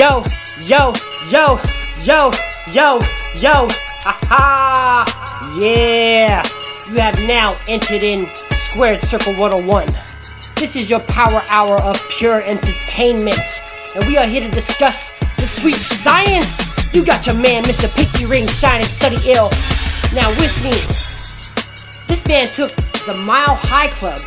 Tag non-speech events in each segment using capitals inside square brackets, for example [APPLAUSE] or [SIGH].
Yo, yo, yo, yo, yo, yo. Aha! Yeah! You have now entered in Squared Circle 101. This is your power hour of pure entertainment. And we are here to discuss the sweet science. You got your man, Mr. Pinky Ring, shining Sonny Ill. Now with me, this man took the Mile High Club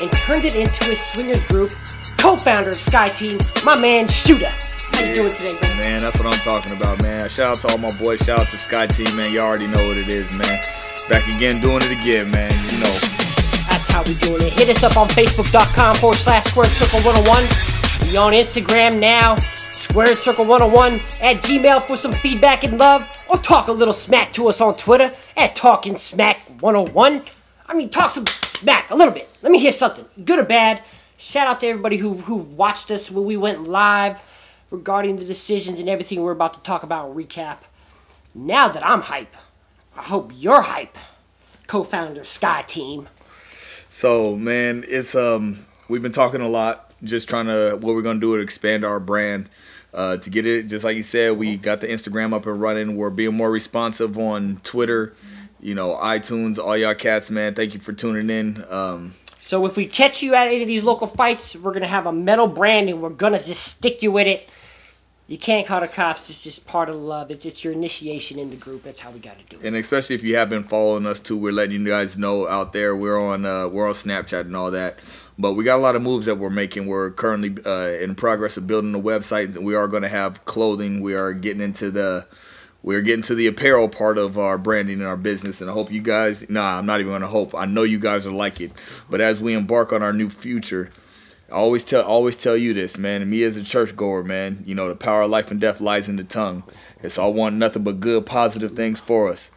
and turned it into a swingers group. Co-founder of Sky Team, my man Shoota. How you doing today, man? Man, that's what I'm talking about, man. Shout out to all my boys. Shout out to Sky Team, man. Y'all already know what it is, man. Back again, doing it again, man. You know. That's how we doing it. Hit us up on Facebook.com forward slash Squared Circle 101. We on Instagram now, Squared Circle 101 at Gmail for some feedback and love, or talk a little smack to us on Twitter at Talking Smack 101. I mean, talk some smack a little bit. Let me hear something, good or bad. Shout out to everybody who who watched us when we went live regarding the decisions and everything we're about to talk about and recap. Now that I'm hype, I hope you're hype. Co-founder Sky Team. So, man, it's um we've been talking a lot, just trying to what we're gonna do to expand our brand. Uh, to get it, just like you said, we got the Instagram up and running. We're being more responsive on Twitter, you know, iTunes, all y'all cats, man. Thank you for tuning in. Um, So if we catch you at any of these local fights, we're gonna have a metal brand and we're gonna just stick you with it. You can't call the cops. It's just part of love. It's, it's your initiation in the group. That's how we got to do it. and especially if you have been following us too, we're letting you guys know out there. We're on uh, we're on Snapchat and all that. But we got a lot of moves that we're making. We're currently uh, in progress of building a website. We are going to have clothing. We are getting into the we're getting to the apparel part of our branding and our business. And I hope you guys. Nah, I'm not even going to hope. I know you guys will like it. But as we embark on our new future. I always tell always tell you this, man. Me as a churchgoer, man, you know the power of life and death lies in the tongue. It's all I want nothing but good, positive things for us.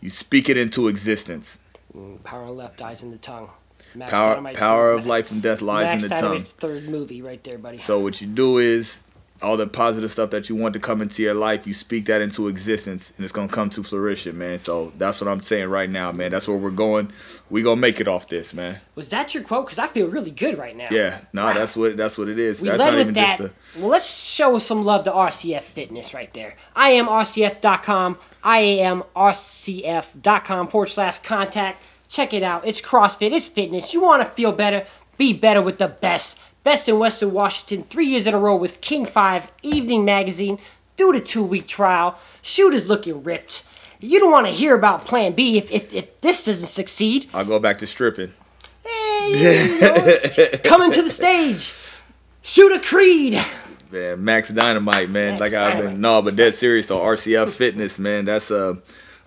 You speak it into existence. Mm, power of left dies in the tongue. Max Power Dynamite's power of life and death lies Max in the tongue. Third movie right there, buddy. So what you do is all the positive stuff that you want to come into your life, you speak that into existence, and it's gonna come to fruition, man. So that's what I'm saying right now, man. That's where we're going. We gonna make it off this, man. Was that your quote? Because I feel really good right now. Yeah, no, Wow. that's what that's what it is. We that's led not with even that. a Well, let's show some love to RCF Fitness right there. I am RCF.com. I am RCF.com forward slash contact. Check it out. It's CrossFit. It's fitness. You want to feel better? Be better with the best. Best in Western Washington, three years in a row with King 5 Evening Magazine. Do the two week trial. Shooters looking ripped. You don't want to hear about Plan B if, if, if this doesn't succeed. I'll go back to stripping. Hey, [LAUGHS] you know, coming to the stage. Shooter Creed. Man, Max Dynamite, man. Max like I've Dynamite. been no, but dead serious though. RCF Fitness, man. That's uh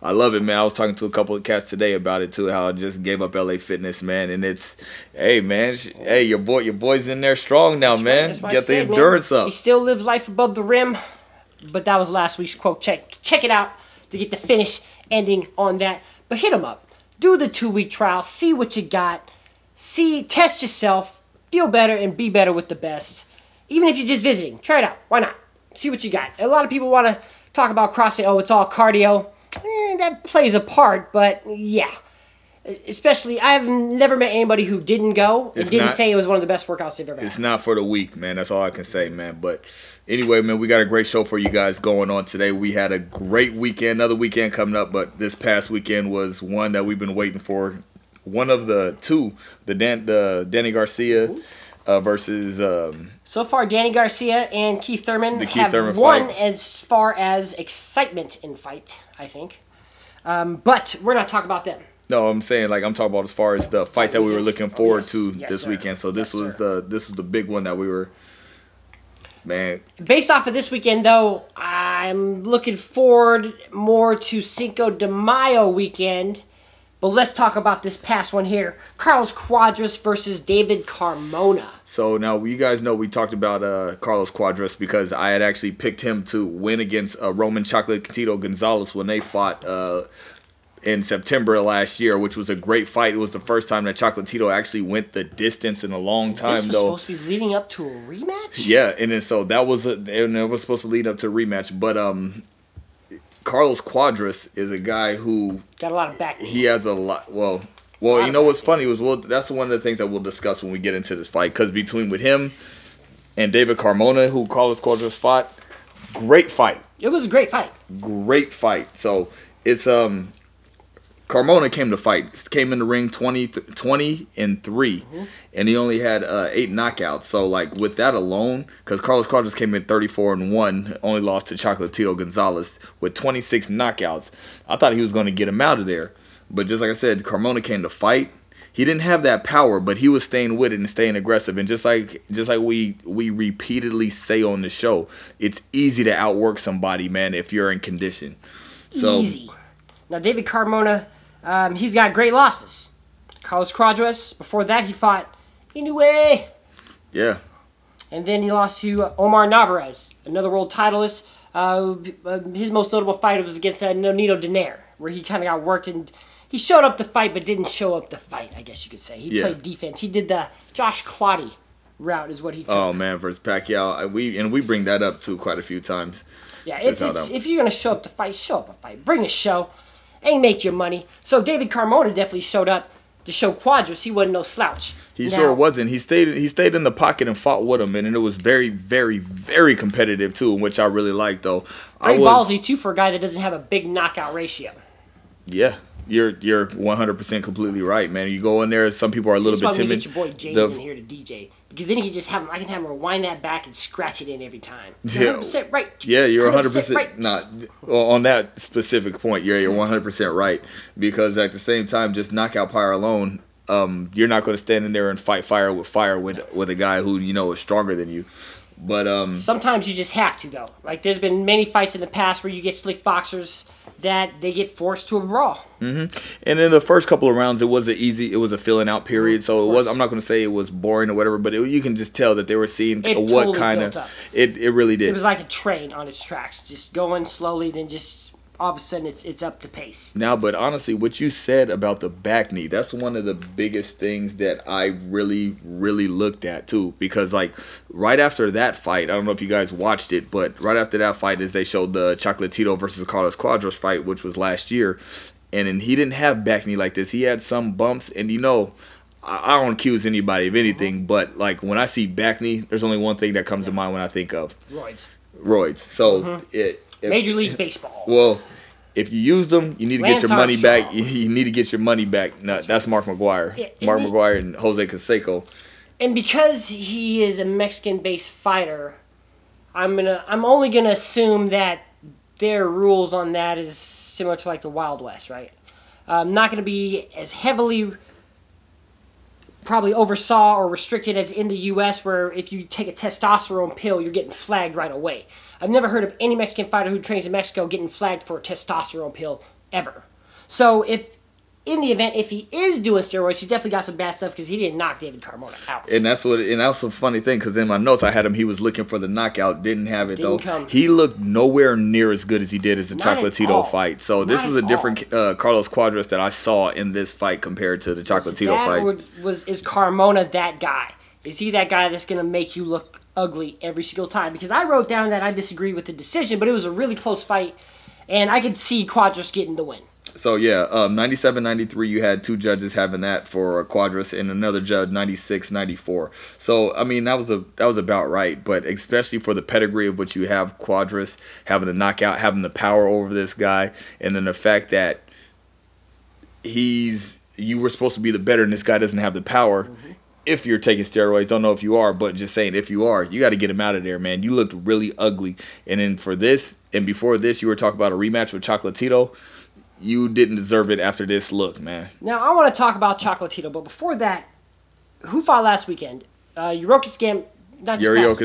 I love it, man. I was talking to a couple of cats today about it too. How I just gave up LA Fitness, man, and it's, hey, man, hey, your boy, your boy's in there strong now, That's man. I Get the said, man. endurance He still lives life above the rim, but that was last week's quote. Check check it out to get the finish ending on that. But hit him up. Do the two week trial. See what you got. See, test yourself. Feel better and be better with the best. Even if you're just visiting, try it out. Why not? See what you got. A lot of people want to talk about CrossFit. Oh, it's all cardio. That plays a part, but yeah. Especially, I've never met anybody who didn't go and It's didn't not- say it was one of the best workouts they've ever had. It's not for the weak, man. That's all I can say, man. But anyway, man, we got a great show for you guys going on today. We had a great weekend, another weekend coming up, but this past weekend was one that we've been waiting for. One of the two, the Dan, the Danny Garcia uh, versus um, So far, Danny Garcia and Keith Thurman Keith have Thurman won fight. as far as excitement in fight, I think. Um, but we're not talking about them. No, I'm saying like I'm talking about as far as the fight that we were looking Oh, forward yes. to Yes, this sir. weekend. So this Yes, was sir. the this was the big one that we were. Man, Based off of this weekend, though, I'm looking forward more to Cinco de Mayo weekend. But let's talk about this past one here Carlos Cuadras versus David Carmona. so now you guys know we talked about uh, Carlos Cuadras because I had actually picked him to win against uh, Roman Chocolatito Gonzalez when they fought uh, in September of last year, which was a great fight. It was the first time that Chocolatito actually went the distance in a long This time, was though. supposed to be leading up to a rematch? Yeah, and then so that was a, and it was supposed to lead up to a rematch, but um, Carlos Cuadras is a guy who Got a lot of back. he has a lot. Well, well, you know what's funny was well, that's one of the things that we'll discuss when we get into this fight because between with him and David Carmona, who Carlos Cuadras fought. Great fight. It was a great fight. Great fight. So it's um Carmona came to fight. Came in the ring 20, 20 and 3 Mm-hmm. and he only had uh, eight knockouts. So like with that alone, because Carlos Cuadras came in thirty four and one, only lost to Chocolatito Gonzalez with twenty six knockouts. I thought he was going to get him out of there, but just like I said, Carmona came to fight. He didn't have that power, but he was staying with it and staying aggressive. And just like just like we we repeatedly say on the show, it's easy to outwork somebody, man, if you're in condition. So Easy. Now, David Carmona, um, he's got great losses. Carlos Cuadras, before that, he fought Inoue. yeah, And then he lost to Omar Narvaez, another world titleist. Uh, uh, his most notable fight was against uh, Nonito Donaire, where he kind of got worked and he showed up to fight, but didn't show up to fight. I guess you could say he Yeah. played defense. He did the Josh Clottey route, is what he took. Oh man, versus Pacquiao, I- we and we bring that up too quite a few times. Yeah, it's, it's, if you're gonna show up to fight, show up to fight. Bring a show, and make your money. So David Carmona definitely showed up to show Cuadras he wasn't no slouch. He Now, sure wasn't. He stayed. He stayed in the pocket and fought with him, and it was very, very, very competitive too, which I really liked. Though I Very was, ballsy too for a guy that doesn't have a big knockout ratio. yeah, you're you're 100 percent completely right, man. You go in there, some people are a little That's why bit we timid. get your boy James The- in here to DJ because then he can just have him. I can have him rewind that back and scratch it in every time. Yeah. 100% right. Yeah, you're 100 percent right. not well, on that specific point. Yeah, you're 100 percent right because at the same time, just knockout power alone, um, you're not going to stand in there and fight fire with fire with with a guy who you know is stronger than you. But um, Sometimes you just have to though. Like there's been many fights in the past where you get slick boxers that they get forced to a brawl. Mm-hmm. And in the first couple of rounds, it was a easy, it was a filling out period. So it was. I'm not going to say it was boring or whatever, but it, you can just tell that they were seeing It what totally kind of up. it. It really did. It was like a train on its tracks, just going slowly, then just all of a sudden it's it's up to pace. now, but honestly, what you said about the back knee, that's one of the biggest things that I really, really looked at too. Because like right after that fight, I don't know if you guys watched it, but right after that fight is they showed the Chocolatito versus Carlos Cuadras fight, which was last year, and then he didn't have back knee like this. He had some bumps, and you know. I I don't accuse anybody of anything, but like when I see back knee, there's only one thing that comes to mind when I think of Roids. roids. So Mm-hmm. it, if- Major League Baseball. well, if you use them, you need to Lance get your money back. You, [LAUGHS] you need to get your money back. No, that's Mark McGwire. Yeah, Mark he- McGwire and Jose Canseco. And because he is a Mexican-based fighter, I'm gonna I'm only gonna assume that their rules on that is similar to like the Wild West, right? Um, not gonna be as heavily probably oversaw or restricted as in the U.S., where if you take a testosterone pill, you're getting flagged right away. I've never heard of any Mexican fighter who trains in Mexico getting flagged for a testosterone pill ever. So if in the event if he is doing steroids, he definitely got some bad stuff because he didn't knock David Carmona out. And that's what. And that's a funny thing because in my notes I had him. He was looking for the knockout. Didn't have it Didn't though. come. He looked nowhere near as good as he did as the Not at. Chocolatito fight. So this Not is at a different uh, Carlos Cuadras that I saw in this fight compared to the Chocolatito fight. Was, was is Carmona that guy? Is he that guy that's gonna make you look ugly every single time? Because I wrote down that I disagree with the decision, but it was a really close fight, and I could see Cuadras getting the win. So yeah, um, 97, 93, you had two judges having that for Cuadras, and another judge 96, 94. So I mean that was a that was about right, but especially for the pedigree of what you have, Cuadras having the knockout, having the power over this guy, and then the fact that he's you were supposed to be the better, and this guy doesn't have the power. If you're taking steroids, don't know if you are, but just saying if you are, you got to get him out of there, man. You looked really ugly, and then for this and before this, you were talking about a rematch with Chocolatito you didn't deserve it after this look, man. Now I want to talk about Chocolatito, but before that, who fought last weekend? Uh, Yuriorkis Gam. Not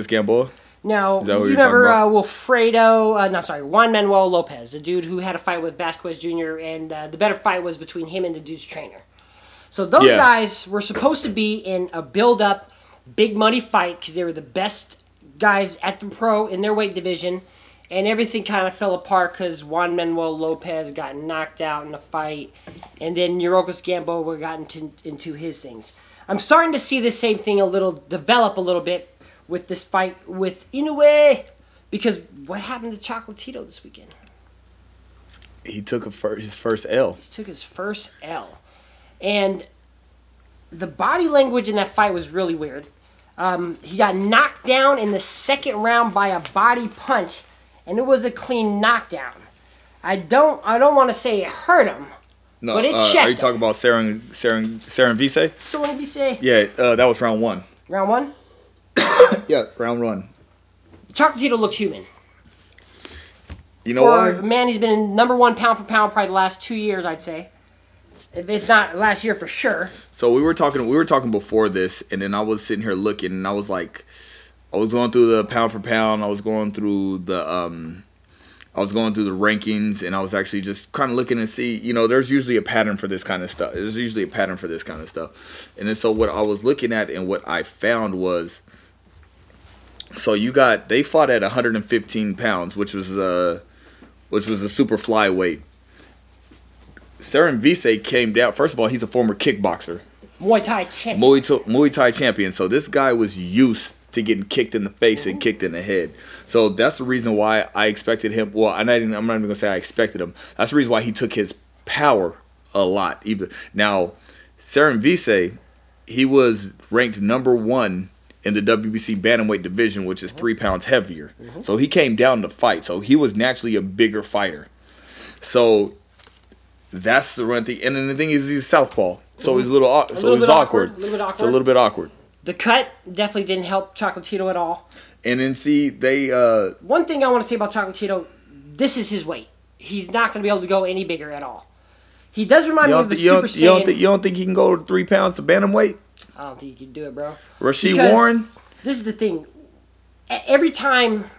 Gamboa? Now, Is that what you remember uh. Wilfredo, uh, no, sorry, Juan Manuel Lopez, the dude who had a fight with Vasquez Jr., and uh, the better fight was between him and the dude's trainer. So those Yeah. guys were supposed to be in a build up, big money fight because they were the best guys at the pro in their weight division, and everything kind of fell apart because Juan Manuel Lopez got knocked out in the fight, and then Yuriorkis Gamboa got into, into his things. I'm starting to see the same thing a little develop a little bit with this fight with Inoue, because what happened to Chocolatito this weekend? He took a fir- his first L. He took his first L. And the body language in that fight was really weird. Um, he got knocked down in the second round by a body punch, and it was a clean knockdown. I don't I don't want to say it hurt him. No, But it uh, checked are you him. talking about Saren Saren Saren Vise? What did say? Yeah, uh, that was round one. Round one. [COUGHS] Yeah, round one. Chocolatito looks human. You know For why? a man, he's been number one pound for pound probably the last two years, I'd say. If it's not last year for sure. So we were talking. We were talking before this, and then I was sitting here looking, and I was like, I was going through the pound for pound. I was going through the um, I was going through the rankings, and I was actually just kind of looking and see. You know, there's usually a pattern for this kind of stuff. There's usually a pattern for this kind of stuff, and then so what I was looking at and what I found was. So you got they fought at 115 pounds, which was uh, which was a super flyweight. Saren Vise came down. First of all, he's a former kickboxer. Muay Thai champion. Muay, Thai- Muay Thai champion. So this guy was used to getting kicked in the face and kicked in the head. So that's the reason why I expected him. Well, I'm not even, I'm not even gonna say I expected him. That's the reason why he took his power a lot. Even now, Saren Vise, he was ranked number one in the WBC bantamweight division, which is three pounds heavier. Mm-hmm. So he came down to fight. So he was naturally a bigger fighter. So that's the one thing. And then the thing is, he's southpaw, so he's a little, au- so he's awkward, awkward. a little bit awkward. So a little bit awkward. The cut definitely didn't help Chocolatito at all. And then see, they, uh, One thing I want to say about Chocolatito, this is his weight. He's not going to be able to go any bigger at all. He does remind me of the you, Super don't, you, don't Saiyan. think, you don't think he can go to three pounds to bantamweight? I don't think you can do it, bro. Rasheed Because- Warren? This is the thing. Every time,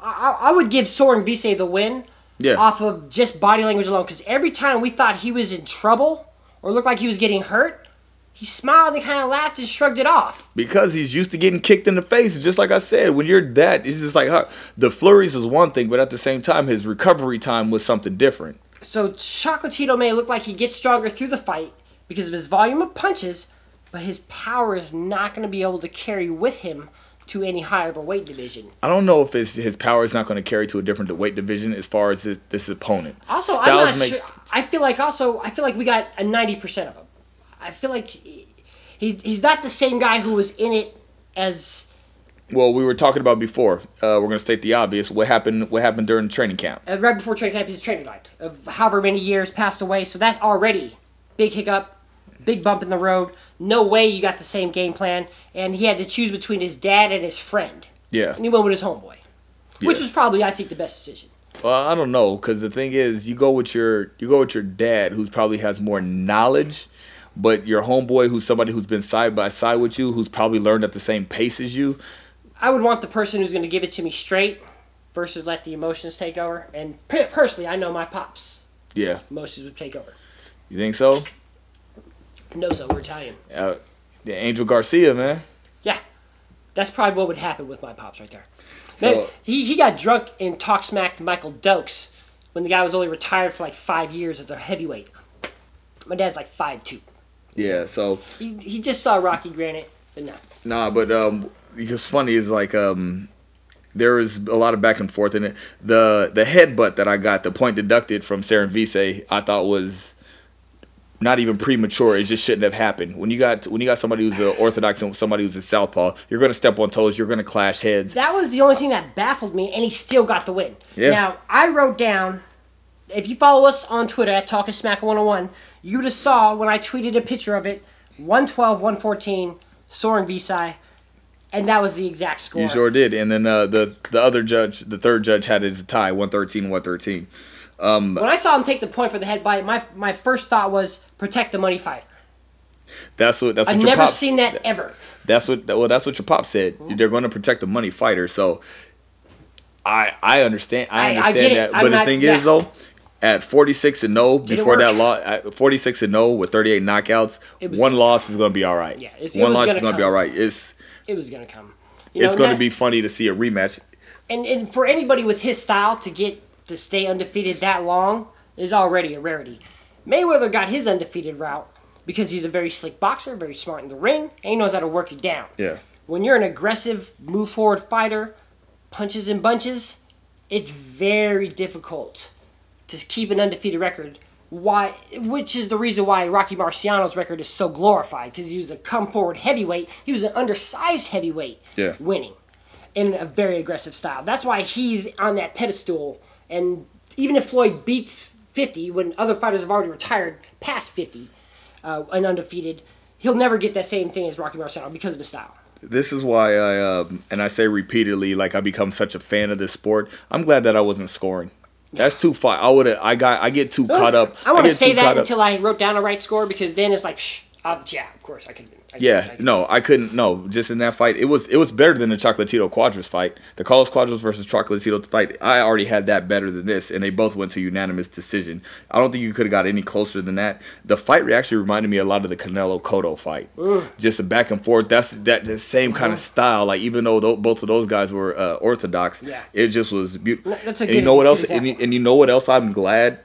I, I I would give Soren Vise the win Yeah. off of just body language alone. Because every time we thought he was in trouble or looked like he was getting hurt, he smiled and kind of laughed and shrugged it off. because he's used to getting kicked in the face. Just like I said, when you're that, it's just like huh, the flurries is one thing, but at the same time, his recovery time was something different. So Chocolatito may look like he gets stronger through the fight because of his volume of punches, but his power is not going to be able to carry with him to any higher of a weight division. I don't know if his his power is not going to carry to a different weight division as far as this, this opponent. Also, I'm not makes- sure. I feel like also I feel like we got a ninety percent of him. I feel like he, he he's not the same guy who was in it as Well, we were talking about before. Uh, we're going to state the obvious. What happened? What happened during training camp? uh, right before training camp. His trainer died of however many years passed away. So that already big hiccup, big bump in the road. No way you got the same game plan, and he had to choose between his dad and his friend, Yeah. and he went with his homeboy, which was probably I think the best decision. Well, I don't know, because the thing is, you go with your you go with your dad, who's probably has more knowledge, but your homeboy, who's somebody who's been side by side with you, who's probably learned at the same pace as you. I would want the person who's going to give it to me straight versus let the emotions take over. And personally, I know my pops Yeah, emotions would take over. you think so? No, so we're Italian. Uh, the Angel Garcia, man. Yeah, that's probably what would happen with my pops right there. So- Man, he, he got drunk and talk smack to Michael Dokes when the guy was only retired for like five years as a heavyweight. My dad's like five two. Yeah. So He, he just saw Rocky Granite, but no. nah, but um, because funny is like um, there was a lot of back and forth in it. The the headbutt that I got, the point deducted from Saren Vise, I thought was not even premature. It just shouldn't have happened. When you got when you got somebody who's a orthodox and somebody who's a southpaw, you're gonna step on toes. You're gonna clash heads. That was the only thing that baffled me, and he still got the win. Yeah. Now, I wrote down, if you follow us on Twitter at Talking Smack 101, you would have saw when I tweeted a picture of it, 112, 114, Soren Visai, and that was the exact score. You sure did. And then uh, the the other judge, the third judge, had a tie, 113, 113. Um, when I saw him take the point for the head bite, my, my first thought was protect the money fighter. That's what that's what I've your never pop. seen that ever. That's what well that's what your pop said. Mm-hmm. They're going to protect the money fighter. So I I understand I I- I understand it. that. I'm But the not- thing yeah. is though, at 46 and 0 before that loss, uh, 46 and 0 with 38 knockouts, was- one loss is going to be all right. Yeah, it's- it one loss gonna is going to be all right. It's It was going to come. You it's going to be funny to see a rematch. and, and for anybody with his style to get to stay undefeated that long is already a rarity. Mayweather got his undefeated route because he's a very slick boxer, very smart in the ring, and he knows how to work you down. Yeah. When you're an aggressive, move forward fighter, punches and bunches, it's very difficult to keep an undefeated record why, which is the reason why Rocky Marciano's record is so glorified because he was a come forward heavyweight. He was an undersized heavyweight, Yeah. winning in a very aggressive style. That's why he's on that pedestal. And even if Floyd beats 50 when other fighters have already retired past 50 uh, and undefeated, he'll never get that same thing as Rocky Marciano because of his style. This is why I um, and I say repeatedly, like I become such a fan of this sport. I'm glad that I wasn't scoring. That's too far. I would. Have I got. I get too caught up. I want to say that until I wrote down a right score because then it's like, Shh, uh, yeah, of course I could. I could- I Yeah, no, I couldn't. No, just in that fight, it was it was better than the Chocolatito Cuadras fight. The Carlos Cuadras versus Chocolatito fight, I already had that better than this, and they both went to unanimous decision. I don't think you could have got any closer than that. The fight actually reminded me a lot of the Canelo Cotto fight, just a back and forth. That's that the same kind of style. Like even though tho- both of those guys were uh, orthodox, Yeah. it just was beautiful. No, that's a and you know what else? And you, and you know what else? I'm glad.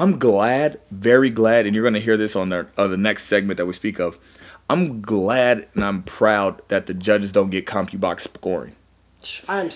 I'm glad, very glad, and you're going to hear this on the on the next segment that we speak of. I'm glad and I'm proud that the judges don't get CompuBox scoring. I'm.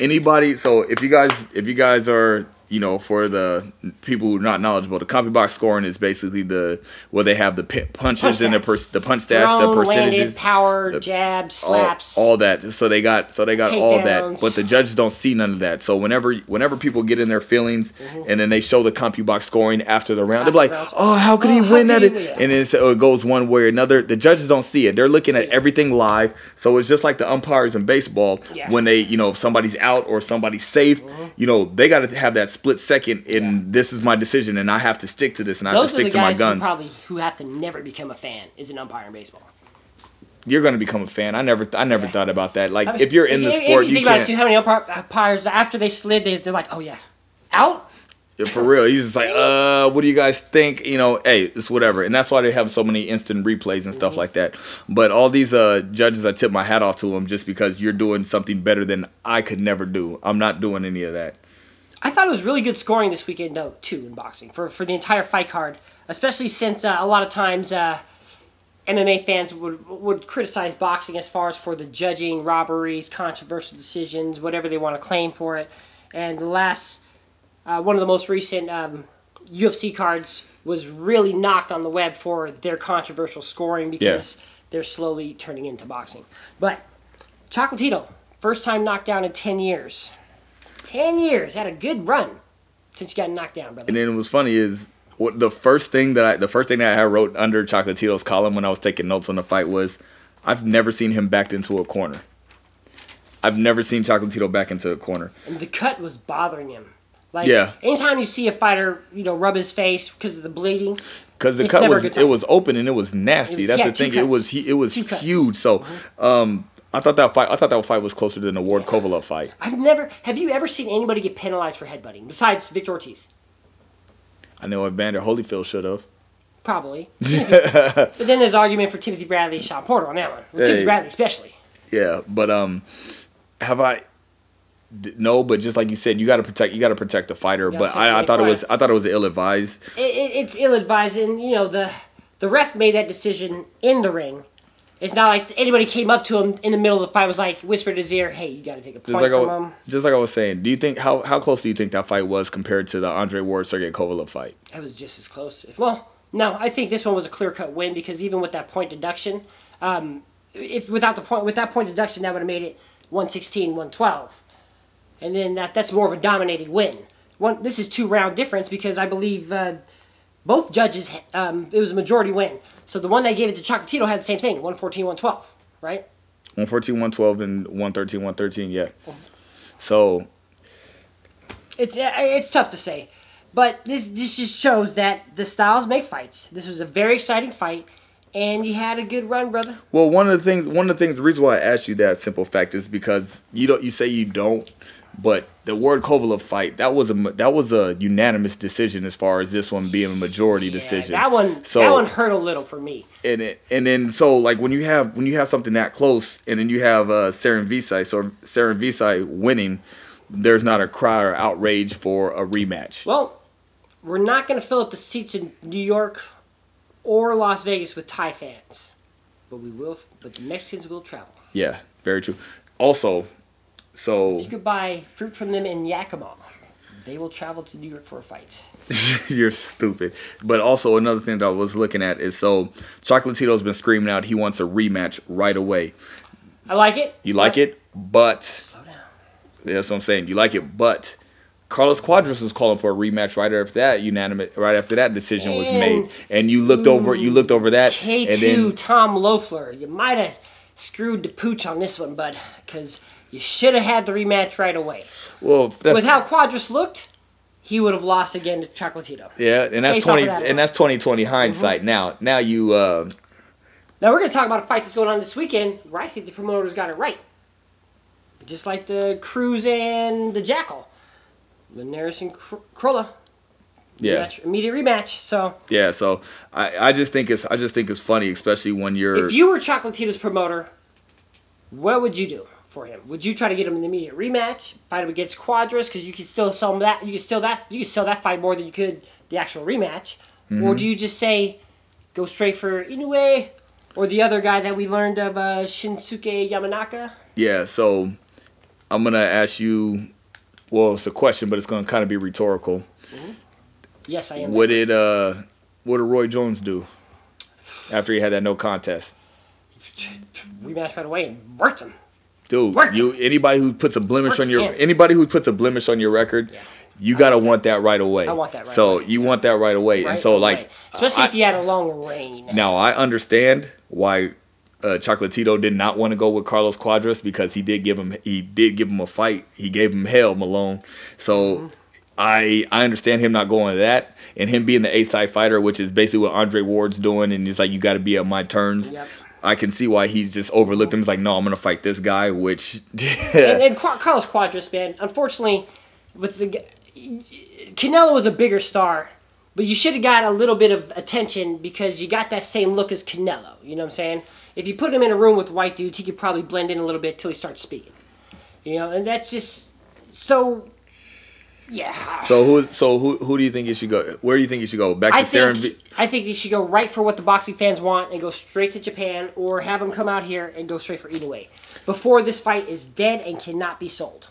Anybody, so if you guys if you guys are you know for the people who are not knowledgeable, the copy CompuBox scoring is basically the where they have the punches Punch and the per, the punch stats, the percentages, landed, power, the- jabs, slaps. all that. So they got so they got all that, but the judges don't see none of that. So whenever whenever people get in their feelings mm-hmm. and then they show the copy CompuBox scoring after the round, they're like, After the round. "Oh, how could he Oh, win that?" he win? And then so it goes one way or another. The judges don't see it. They're looking at everything live. So it's just like the umpires in baseball Yeah. when they, you know, if somebody's out or somebody's safe, mm-hmm. you know, they got to have that split second. And this is my decision, and I have to stick to this, and I have Those to the stick to my guys who guns. probably who have to never become a fan is an umpire in baseball. You're gonna become a fan. I never, I never Yeah. thought about that. Like I mean, if you're in the if- sport, if you think about it can't. too, how many umpires after they slid, they, they're like, oh yeah, out. Yeah, for real. He's just like, [LAUGHS] uh, what do you guys think? You know, hey, it's whatever. And that's why they have so many instant replays and stuff like that. But all these uh, judges, I tip my hat off to them just because you're doing something better than I could never do. I'm not doing any of that. I thought it was really good scoring this weekend though too in boxing for for the entire fight card, especially since uh, a lot of times uh, MMA fans would would criticize boxing as far as for the judging, robberies, controversial decisions, whatever they want to claim for it. And the last uh, one of the most recent um, UFC cards was really knocked on the web for their controversial scoring because they're slowly turning into boxing. But Chocolatito, first time knocked down in ten years. Ten years, had a good run since you got knocked down, brother. And then what's funny is what the first thing that I, the first thing that I wrote under Chocolatito's column when I was taking notes on the fight was, I've never seen him backed into a corner. I've never seen Chocolatito back into a corner. And the cut was bothering him. Like, Yeah. anytime you see a fighter, you know, rub his face because of the bleeding, because the cut was it was open and it was nasty. It was- That's yeah, the thing. two It was he, it was cuts. huge. So um, I thought that fight I thought that fight was closer than the Ward Kovalev fight. I've never. Have you ever seen anybody get penalized for headbutting besides Victor Ortiz? I know Evander Holyfield should have. Probably. [LAUGHS] but then there's argument for Timothy Bradley and Sean Porter on that one. Hey. Timothy Bradley especially. Yeah, but um, have I? No, but just like you said, you got to protect. You got to protect the fighter. But I, I thought it was. I thought it was ill advised. It, it, it's ill advised, and you know the the ref made that decision in the ring. It's not like anybody came up to him in the middle of the fight was like whispered in his ear, "Hey, you got to take a Just point like I, from wa- him." just like I was saying, do you think how how close do you think that fight was compared to the Andre Ward Sergey Kovalev fight? It was just as close. If, well, no, I think this one was a clear cut win because even with that point deduction, um, if without the point with that point deduction, that would have made it 116, 112. and then that that's more of a dominated win. One, this is two round difference because I believe uh, both judges um, it was a majority win. So the one that gave it to Chocolatito had the same thing, 114, 112, right? 114, 112, and 113, 113. Yeah. Mm-hmm. So It's it's tough to say, but this this just shows that the styles make fights. This was a very exciting fight, and you had a good run, brother. Well, one of the things, one of the things, the reason why I asked you that simple fact is because you don't, you say you don't, but the Ward Kovalev fight that was a that was a unanimous decision as far as this one being a majority Yeah, decision. that one So that one hurt a little for me. and it, and then so like when you have when you have something that close and then you have uh, Saren Visai, so Saren Visai winning, there's not a cry or outrage for a rematch. Well, we're not going to fill up the seats in New York or Las Vegas with Thai fans, but we will. But the Mexicans will travel. Yeah, very true. Also, so You could buy fruit from them in Yakima. they will travel to New York for a fight. [LAUGHS] You're stupid. But also another thing that I was looking at is so Chocolatito's been screaming out he wants a rematch right away. I like it. You like it, but Slow down. that's what I'm saying. You like it, but Carlos Cuadras was calling for a rematch right after that unanimous right after that decision was made. And you looked over you looked over that K and two then Tom Loeffler. You might have screwed the pooch on this one, bud, because you should have had the rematch right away. well that's With how Cuadras looked, he would have lost again to Chocolatito. yeah, and that's based off of twenty that. and that's twenty twenty hindsight. Now now you uh Now we're gonna talk about a fight that's going on this weekend where I think the promoters got it right. Just like the Cruz and the Jackal. Linares and Cr- Crolla. yeah. Rematch, immediate rematch. So Yeah, so I, I just think it's I just think it's funny, especially when you're if you were Chocolatito's promoter, what would you do for him? Would you try to get him an immediate rematch, fight him against Cuadras, because you could still sell him that you could still that you could sell that fight more than you could the actual rematch, Mm-hmm. or do you just say go straight for Inoue, or the other guy that we learned of uh, Shinsuke Yamanaka? Yeah, so I'm gonna ask you. Well, it's a question, but it's gonna kind of be rhetorical. Yes, I am. What did uh, what did Roy Jones do after he had that no contest? [LAUGHS] rematch right away and worked him. Dude, Work. you anybody who puts a blemish Work on your him. anybody who puts a blemish on your record, Yeah. you gotta want that right away. I want that right so away. you want that right away, and Right so like, away. especially I- if you had a long reign. Now I understand why uh, Chocolatito did not want to go with Carlos Cuadras because he did give him he did give him a fight. He gave him hell, Malone. So Mm-hmm. I I understand him not going to that and him being the A side fighter, which is basically what Andre Ward's doing, and he's like, you got to be at my terms. Yep. I can see why he just overlooked him. He's like, no, I'm gonna fight this guy, which [LAUGHS] and, and Carlos Cuadras, man, unfortunately, with the Canelo was a bigger star, but you should have got a little bit of attention because you got that same look as Canelo. You know what I'm saying? If you put him in a room with white dudes, he could probably blend in a little bit till he starts speaking. You know, and that's just so. Yeah. so who so who who do you think you should go? Where do you think you should go? Back to I Saren think V- I think they should go right for what the boxing fans want and go straight to Japan, or have them come out here and go straight for Inoue before this fight is dead and cannot be sold.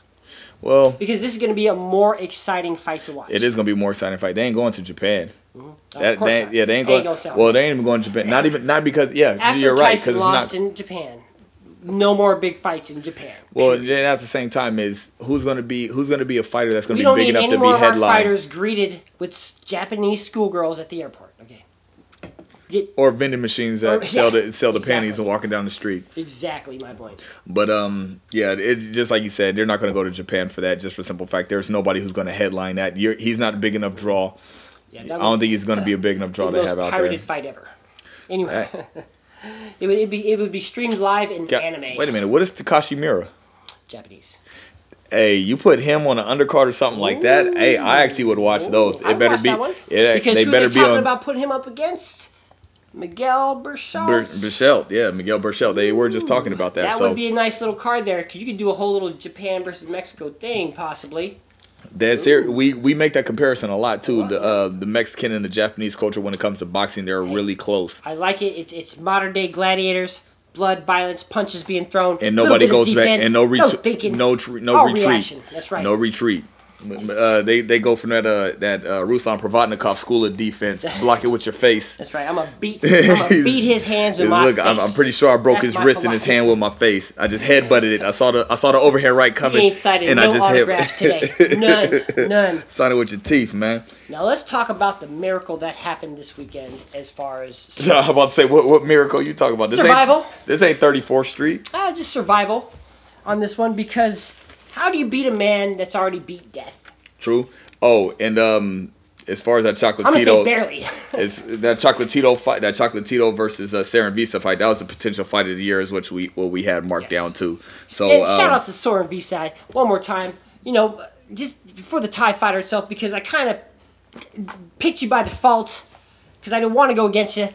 Well, Because this is going to be a more exciting fight to watch. it is gonna be a more exciting fight. They ain't going to Japan. Mm-hmm. Course they, yeah, they ain't They going. ain't gonna sell. well, they ain't even going to Japan. Not even not because yeah, After you're right because it's not. in Japan, no more big fights in Japan. Well, Period. then at the same time is who's going to be who's going to be a fighter that's going to be big enough to be more of our headline fighters greeted with Japanese schoolgirls at the airport. Okay, Get or vending machines that Or- [LAUGHS] sell the sell the panties and walking down the street. exactly my point. But um, yeah, it's just like you said, they're not going to go to Japan for that. Just for simple fact, there's nobody who's going to headline that. You're, he's not a big enough draw. Yeah, I that don't would think he's going to be a big enough draw be to the have most out pirated fight ever. Anyway, [LAUGHS] it would be it would be streamed live in anime. Wait a minute, what is Takashi Miura? Japanese. Hey, you put him on an undercard or something like that. Hey, I actually would watch those. I It would better be. that one. It, because they who better they be talking on. about putting him up against? Miguel. Ber- Berchelt, yeah, Miguel Berchelt. They were just talking about that. That so would be a nice little card there, because you could do a whole little Japan versus Mexico thing, possibly. That's here. We we make that comparison a lot too. The uh, the Mexican and the Japanese culture when it comes to boxing, they're really close. I like it. It's it's modern day gladiators, blood, violence, punches being thrown, And nobody goes back. And no no retreat. thinking, No tr- no retreat. reaction. That's right. No retreat. Uh, they they go from that uh, that uh, Ruslan Provodnikov school of defense. [LAUGHS] Block it with your face. That's right. I'm gonna beat. [LAUGHS] I'm gonna beat his hands with my Look, face. I'm, I'm pretty sure I broke That's his wrist and his hand with my face. I just headbutted it. I saw the I saw the overhead right He coming, ain't cited and no I just autographs today. [LAUGHS] None. None. Sign it with your teeth, man. Now let's talk about the miracle that happened this weekend, as far as I'm about to say, what what miracle you talking about? This Survival. Ain't, this ain't 34th Street. uh, just survival on this one. Because how do you beat a man that's already beat death? True. Oh, and um, as far as that I'm gonna say Chocolatito, barely. [LAUGHS] is that Chocolatito fight, that Chocolatito versus uh, Saren Visa fight, that was a potential fight of the year, is which we what we had marked Yes. down to. So And shout um, outs to Soren Visai one more time. You know, just for the Tie Fighter itself, because I kind of picked you by default, because I didn't want to go against you.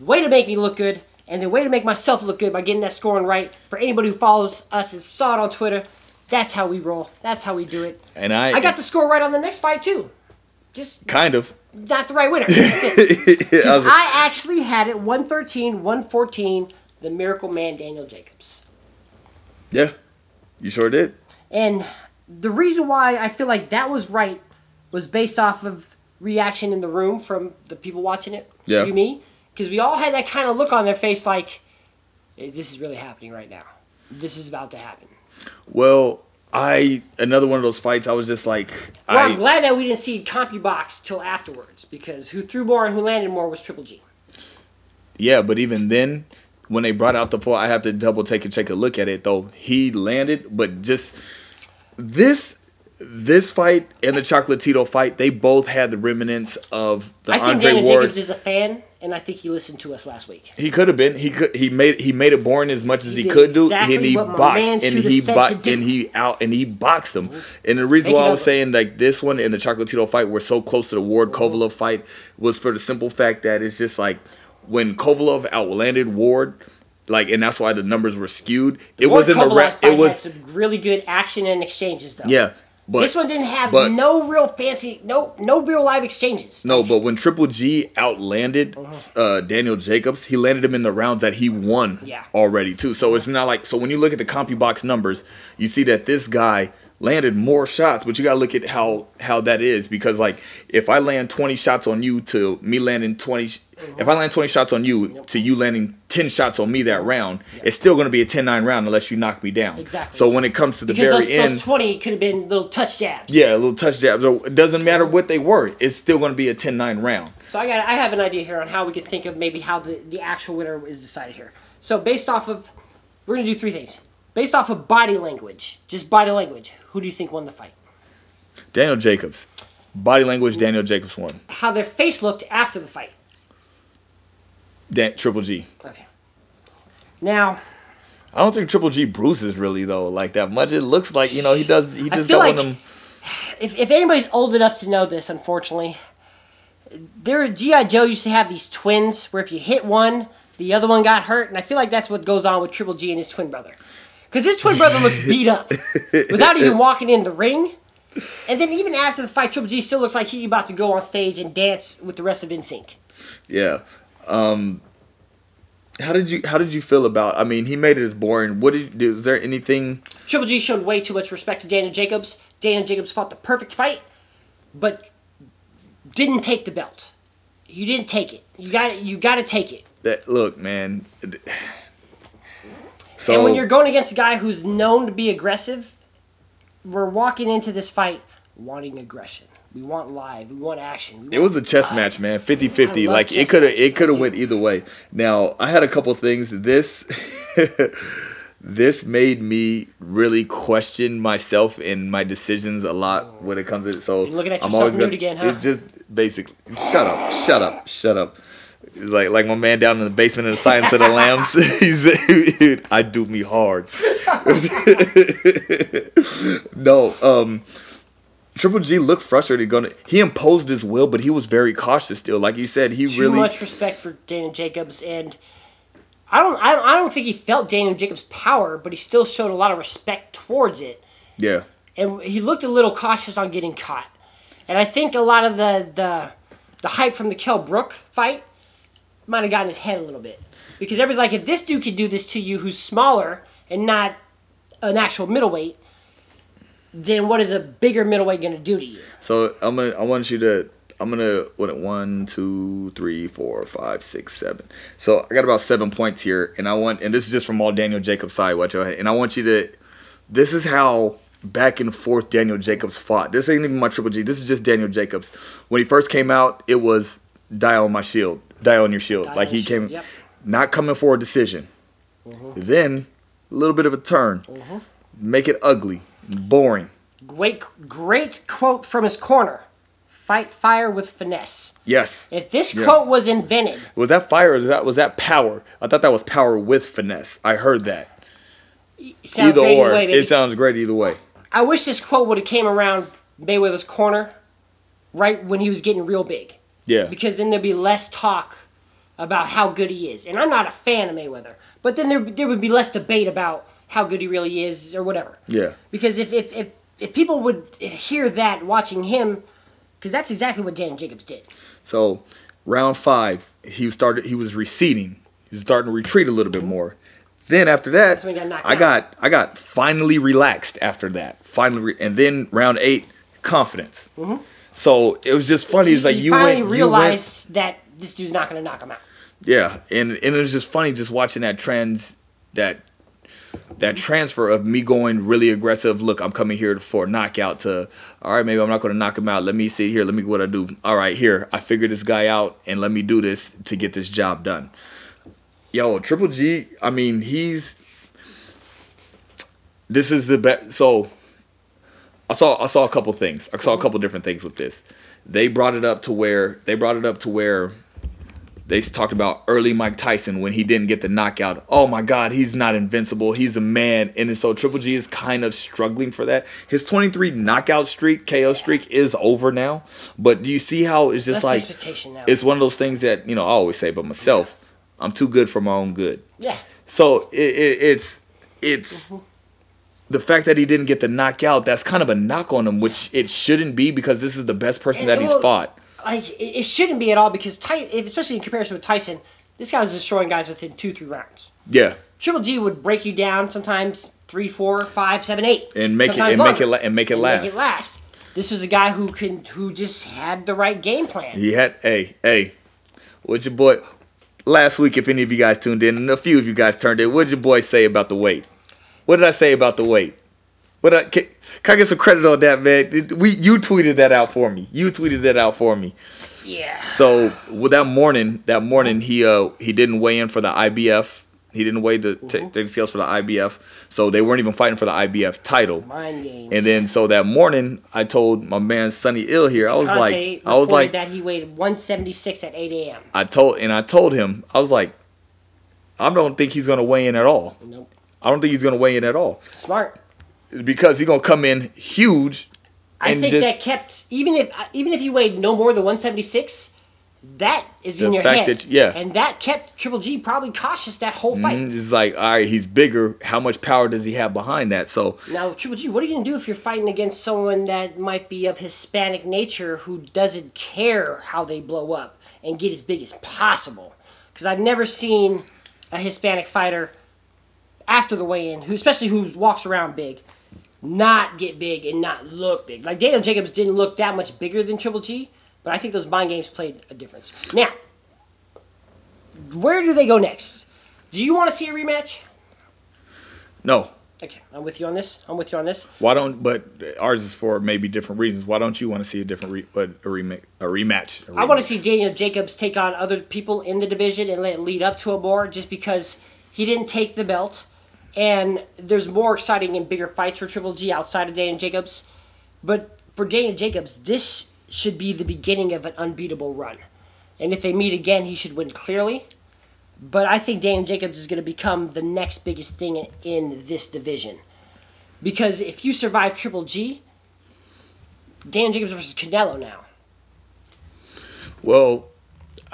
Way to make me look good, and the way to make myself look good by getting that scoring right. For anybody who follows us and saw it on Twitter, that's how we roll. That's how we do it. and I, I got the score right on the next fight too. Just kind of. not the right winner. [LAUGHS] That's it. I I actually had it 113, 114, the Miracle Man Daniel Jacobs. yeah, you sure did. And the reason why I feel like that was right was based off of reaction in the room from the people watching it. Yeah. You me? Because we all had that kind of look on their face, like, "Eh, this is really happening right now. This is about to happen. Well, I another one of those fights. I was just like, Well, I'm glad that we didn't see CompuBox till afterwards because who threw more and who landed more was Triple G. yeah, but even then, when they brought out the four, I have to double take and take a look at it though. He landed, but just this this fight and the Chocolatito fight, they both had the remnants of the I think Andre Daniel Ward. Jacobs is a fan, and I think he listened to us last week. He could have been. He could. He made. He made it boring as much as He he, could do, and he boxed, and he boxed, and he out, and he boxed him. And the reason Make why I was saying like this one and the Chocolatito fight were so close to the Ward Kovalev fight was for the simple fact that it's just like when Kovalev outlanded Ward, like, and that's why the numbers were skewed. It Ward wasn't a rap. It was really good action and exchanges though. yeah, but this one didn't have but- no real fancy, no no real live exchanges. No, but when Triple G outlanded Uh-huh. uh, Daniel Jacobs, he landed him in the rounds that he won Yeah. already too. So it's not like so when you look at the CompuBox numbers, you see that this guy landed more shots, but you gotta look at how how that is because like if I land twenty shots on you to me landing twenty, sh- if I land twenty shots on you to you landing ten shots on me that round, it's still gonna be a 10-9 round unless you knock me down. Exactly. So when it comes to the because very those, end, those twenty could have been little touch jabs. yeah, a little touch jabs. So It doesn't matter what they were. It's still gonna be a 10-9 round. So I got I have an idea here on how we could think of maybe how the, the actual winner is decided here. So based off of we're gonna do three things. Based off of body language, just body language, who do you think won the fight? Daniel Jacobs. Body language, Daniel Jacobs won. How their face looked after the fight. Dan- Triple G. Okay. Now I don't think Triple G bruises really though like that much. It looks like you know he does. He just got like one of them. if, if anybody's old enough to know this, unfortunately, there GI Joe used to have these twins where if you hit one, the other one got hurt, and I feel like that's what goes on with Triple G and his twin brother, because his twin brother looks [LAUGHS] beat up without even walking in the ring, and then even after the fight, Triple G still looks like he's about to go on stage and dance with the rest of NSYNC. Yeah. Um, how did you How did you feel about? I mean, he made it as boring. What did? you, Is there anything? Triple G showed way too much respect to Daniel Jacobs. Daniel Jacobs fought the perfect fight, but didn't take the belt. You didn't take it. You got You got to take it. That look, man. So and when you're going against a guy who's known to be aggressive, we're walking into this fight wanting aggression. We want live. We want action. We It want was a chess live. match, man. 50-50. Like it could have it could have went either way. Now, I had a couple things this [LAUGHS] this made me really question myself and my decisions a lot when it comes to so You're looking at I'm always gonna, again, huh? It just basically shut up, shut up, shut up. Like like my man down in the basement in the Science of the Lambs. [LAUGHS] He's I do me hard. [LAUGHS] no, um Triple G looked frustrated. Going, to he imposed his will, but he was very cautious still. Like you said, he Too really. much respect for Daniel Jacobs, and I don't. I, I don't think he felt Daniel Jacobs' power, but he still showed a lot of respect towards it. Yeah, and he looked a little cautious on getting caught. And I think a lot of the the, the hype from the Kell Brook fight might have gotten his head a little bit because everybody's like, if this dude could do this to you, who's smaller and not an actual middleweight, then what is a bigger middleweight to do to you? So I'm gonna. I want you to. I'm gonna. What? One, two, three, four, five, six, seven. So I got about seven points here, and I want. And this is just from all Daniel Jacobs' side. Watch out. And I want you to. This is how back and forth Daniel Jacobs fought. This ain't even my Triple G. This is just Daniel Jacobs. When he first came out, it was die on my shield, die on your shield. Die like he came, yep. not coming for a decision. Mm-hmm. Then a little bit of a turn, mm-hmm. make it ugly, boring. Great, great quote from his corner: "Fight fire with finesse." Yes. If this Yeah. quote was invented, Was that fire or was that was that power? I thought that was power with finesse. I heard that. either great or. way, it sounds great either way. I wish this quote would have came around Mayweather's corner right when he was getting real big. Yeah. Because then there'd be less talk about how good he is. And I'm not a fan of Mayweather, but then there, there would be less debate about how good he really is or whatever. Yeah. Because if, if, if, if people would hear that watching him, because that's exactly what Dan Jacobs did. So round five, he started he was receding. He was starting to retreat a little bit more. Then after that, got I out. got I got finally relaxed after that. Finally, re- and then round eight, confidence. Mm-hmm. So it was just funny. It's like you finally went, you went, that this dude's not going to knock him out. yeah, and and it was just funny just watching that trends that that transfer of me going really aggressive. Look, I'm coming here for a knockout. To all right, maybe I'm not going to knock him out. Let me sit here. Let me what I do. All right, here I figure this guy out, and let me do this to get this job done. Yo, Triple G. I mean, he's this is the best. So I saw I saw a couple things. I saw a couple different things with this. They brought it up to where they brought it up to where they talked about early Mike Tyson when he didn't get the knockout. Oh my God, he's not invincible. He's a man, and so Triple G is kind of struggling for that. His 23 knockout streak, KO streak, is over now. But do you see how it's just That's like it's one of those things that you know I always say about myself. I'm too good for my own good. Yeah. So it, it, it's it's Mm-hmm. The fact that he didn't get the knockout. That's kind of a knock on him, which it shouldn't be because this is the best person that he's Well, fought. Like it shouldn't be at all because Ty, especially in comparison with Tyson, this guy was destroying guys within two, three rounds. Yeah, Triple G would break you down sometimes three, four, five, seven, eight, and make it and make it la- and make it And last. Make it last. This was a guy who can who just had the right game plan. He had hey hey, what your boy? Last week, if any of you guys tuned in, and a few of you guys turned in, what did your boy say about the weight? What did I say about the weight? What I, can, can I get some credit on that, man? We you tweeted that out for me. You tweeted that out for me. Yeah. So with that morning, that morning he uh he didn't weigh in for the IBF. He didn't weigh the t- take the scales for the IBF. So they weren't even fighting for the IBF title. Mind games. And then so that morning, I told my man Sonny Ill here. I was Conte like, I was like, that he weighed 176 at 8 a.m. I told and I told him, I was like, I don't think he's gonna weigh in at all. Nope. I don't think he's gonna weigh in at all Smart. because he's gonna come in huge. I think just- that kept even if even if he weighed no more than 176, that is in your head. that- yeah. And that kept Triple G probably cautious that whole fight. Mm, It's like, all right, he's bigger. How much power does he have behind that? So Now, Triple G, what are you gonna do if you're fighting against someone that might be of Hispanic nature who doesn't care how they blow up and get as big as possible? Because I've never seen a Hispanic fighter after the weigh-in, who especially who walks around big, not get big and not look big. Like Daniel Jacobs didn't look that much bigger than Triple G, but I think those mind games played a difference. Now, where do they go next? Do you want to see a rematch? no, Okay, I'm with you on this. I'm with you on this. Why don't? But ours is for maybe different reasons. Why don't you want to see a different, re, but a remake, a rematch? I want to see Daniel Jacobs take on other people in the division and let it lead up to a more, just because he didn't take the belt, and there's more exciting and bigger fights for Triple G outside of Daniel Jacobs. But for Daniel Jacobs, this should be the beginning of an unbeatable run, and if they meet again, he should win clearly. But I think Daniel Jacobs is going to become the next biggest thing in this division, because if you survive Triple G, Daniel Jacobs versus Canelo now. Well,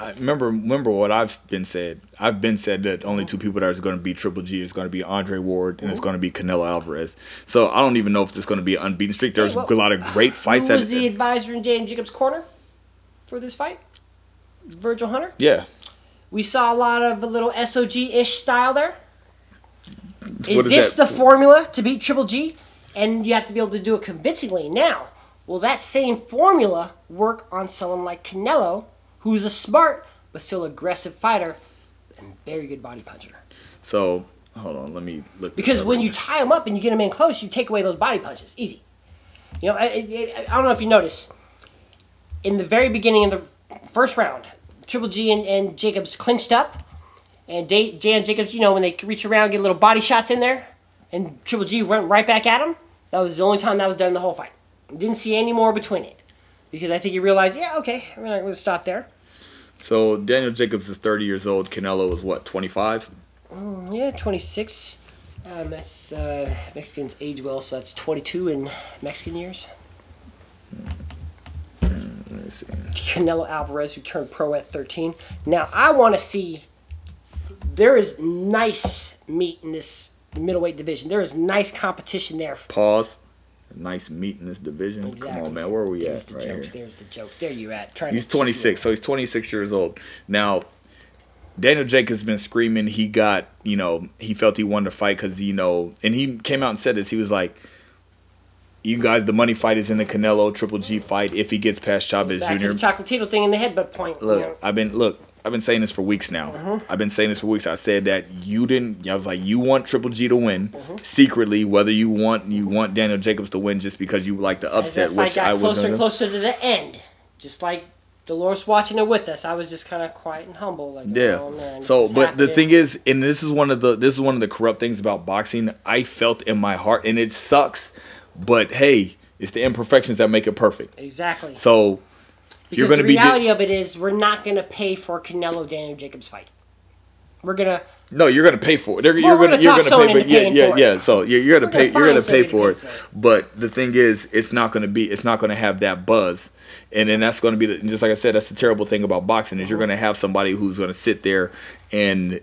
I remember remember what I've been said. I've been said that only two people that are going to be Triple G is going to be Andre Ward and it's going to be Canelo Alvarez. So I don't even know if there's going to be an unbeaten streak. There's well, a lot of great fights. Who was the advisor in Daniel Jacobs' corner for this fight? Virgil Hunter. yeah. We saw a lot of a little SOG-ish style there. Is is this that? the formula to beat Triple G? And you have to be able to do it convincingly. Now, will that same formula work on someone like Canelo, who's a smart but still aggressive fighter and very good body puncher? So hold on, let me look. Because when you tie them up and you get them in close, you take away those body punches. Easy. You know, I, I, I don't know if you notice. In the very beginning of the first round, Triple G and, and Jacobs clinched up. And Da- Jay and Jacobs, you know, when they reach around, get little body shots in there. And Triple G went right back at him. That was the only time that was done in the whole fight. Didn't see any more between it. Because I think he realized, yeah, okay, we're not going to stop there. So Daniel Jacobs is 30 years old. Canelo is what 25. Yeah, 26. Um, that's uh, Mexicans age well, so that's 22 in Mexican years. Let me see. Canelo Alvarez, who turned pro at 13. Now, I want to see. There is nice meat in this middleweight division. There is nice competition there. Pause. Nice meat in this division. Come on, man. Where are we There's at? the Right here. There's the joke. There you at. Trying He's 26, so he's 26 years old. Now, Daniel Jacobs has been screaming. He got, you know, he felt he won the fight because, you know, and he came out and said this. He was like, you guys, the money fight is in the Canelo Triple G fight if he gets past Chavez Back Jr. to the Chocolatito thing in the headbutt point. you Look, know. I've been look. I've been saying this for weeks now. Mm-hmm. I've been saying this for weeks. I said that you didn't. I was like, you want Triple G to win Mm-hmm. secretly, whether you want you want Daniel Jacobs to win just because you like the upset, which got I was. closer and closer to the end, just like Dolores watching it with us, I was just kind of quiet and humble. Like, Yeah. oh, man, so, but the thing is, and this is one of the this is one of the corrupt things about boxing. I felt in my heart, and it sucks, but hey, it's the imperfections that make it perfect. exactly. So Because you're going to the be. di- reality of it is, we're not going to pay for Canelo Daniel Jacobs fight. We're gonna No, you're gonna pay for it. Well, you're gonna gonna you're gonna pay, but yeah, yeah, for it. yeah. So you're, you're gonna We're pay. gonna You're gonna pay for to it. pay for But the thing is, it's not gonna be. It's not gonna have that buzz, and then that's gonna be the, just like I said. That's the terrible thing about boxing is you're uh-huh. gonna have somebody who's gonna sit there and.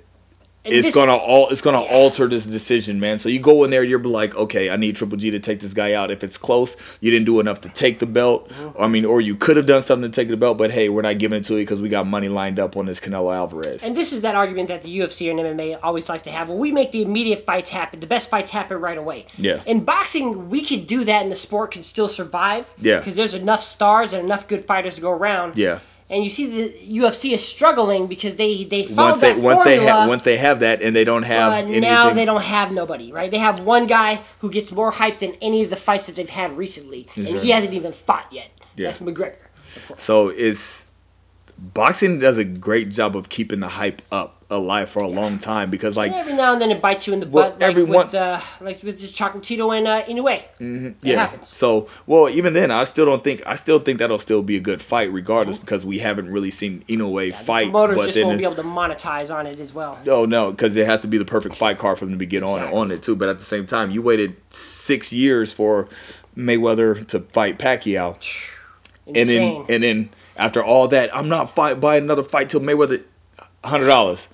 It's this- gonna all it's gonna alter this decision, man. So you go in there, you're like, okay, I need Triple G to take this guy out. If it's close, you didn't do enough to take the belt. Mm-hmm. I mean, or you could have done something to take the belt, but hey, we're not giving it to you because we got money lined up on this Canelo Alvarez. And this is that argument that the UFC and MMA always likes to have. Well, we make the immediate fights happen, the best fights happen right away. Yeah. In boxing, we could do that, and the sport can still survive. Yeah. Because there's enough stars and enough good fighters to go around. Yeah. And you see the UFC is struggling because they they followed once they that once they formula, have once they have that and they don't have but anything. now they don't have nobody, right? They have one guy who gets more hype than any of the fights that they've had recently, and he hasn't even fought yet. Yeah. That's McGregor. So it's boxing does a great job of keeping the hype up alive for a long time because like And every now and then it bites you in the Well, butt, like every with one- uh, like with this Chocolatito and uh, Inoue. Mm-hmm. Yeah. happens. So well even then I still don't think I still think that'll still be a good fight regardless Mm-hmm. because we haven't really seen Inoue fight. Promoters but just then won't be able to monetize on it as well. Oh no, because it has to be the perfect fight card for them to get on on it too. But at the same time, you waited six years for Mayweather to fight Pacquiao. and then and then after all that, I'm not fight buying another fight till Mayweather, hundred dollars.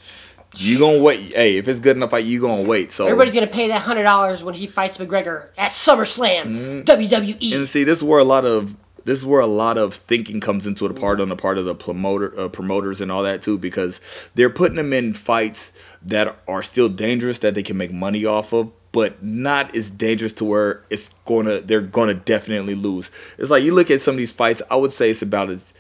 You gonna wait? Hey, if it's good enough fight, you gonna wait. So Everybody's gonna pay that hundred dollars when he fights McGregor at SummerSlam, Mm-hmm. WWE. and see, this is where a lot of this is where a lot of thinking comes into the part on the part of the promoter uh, promoters and all that too, because they're putting them in fights that are still dangerous that they can make money off of. But not as dangerous to where it's gonna they're gonna definitely lose. It's like you look at some of these fights. I would say it's about as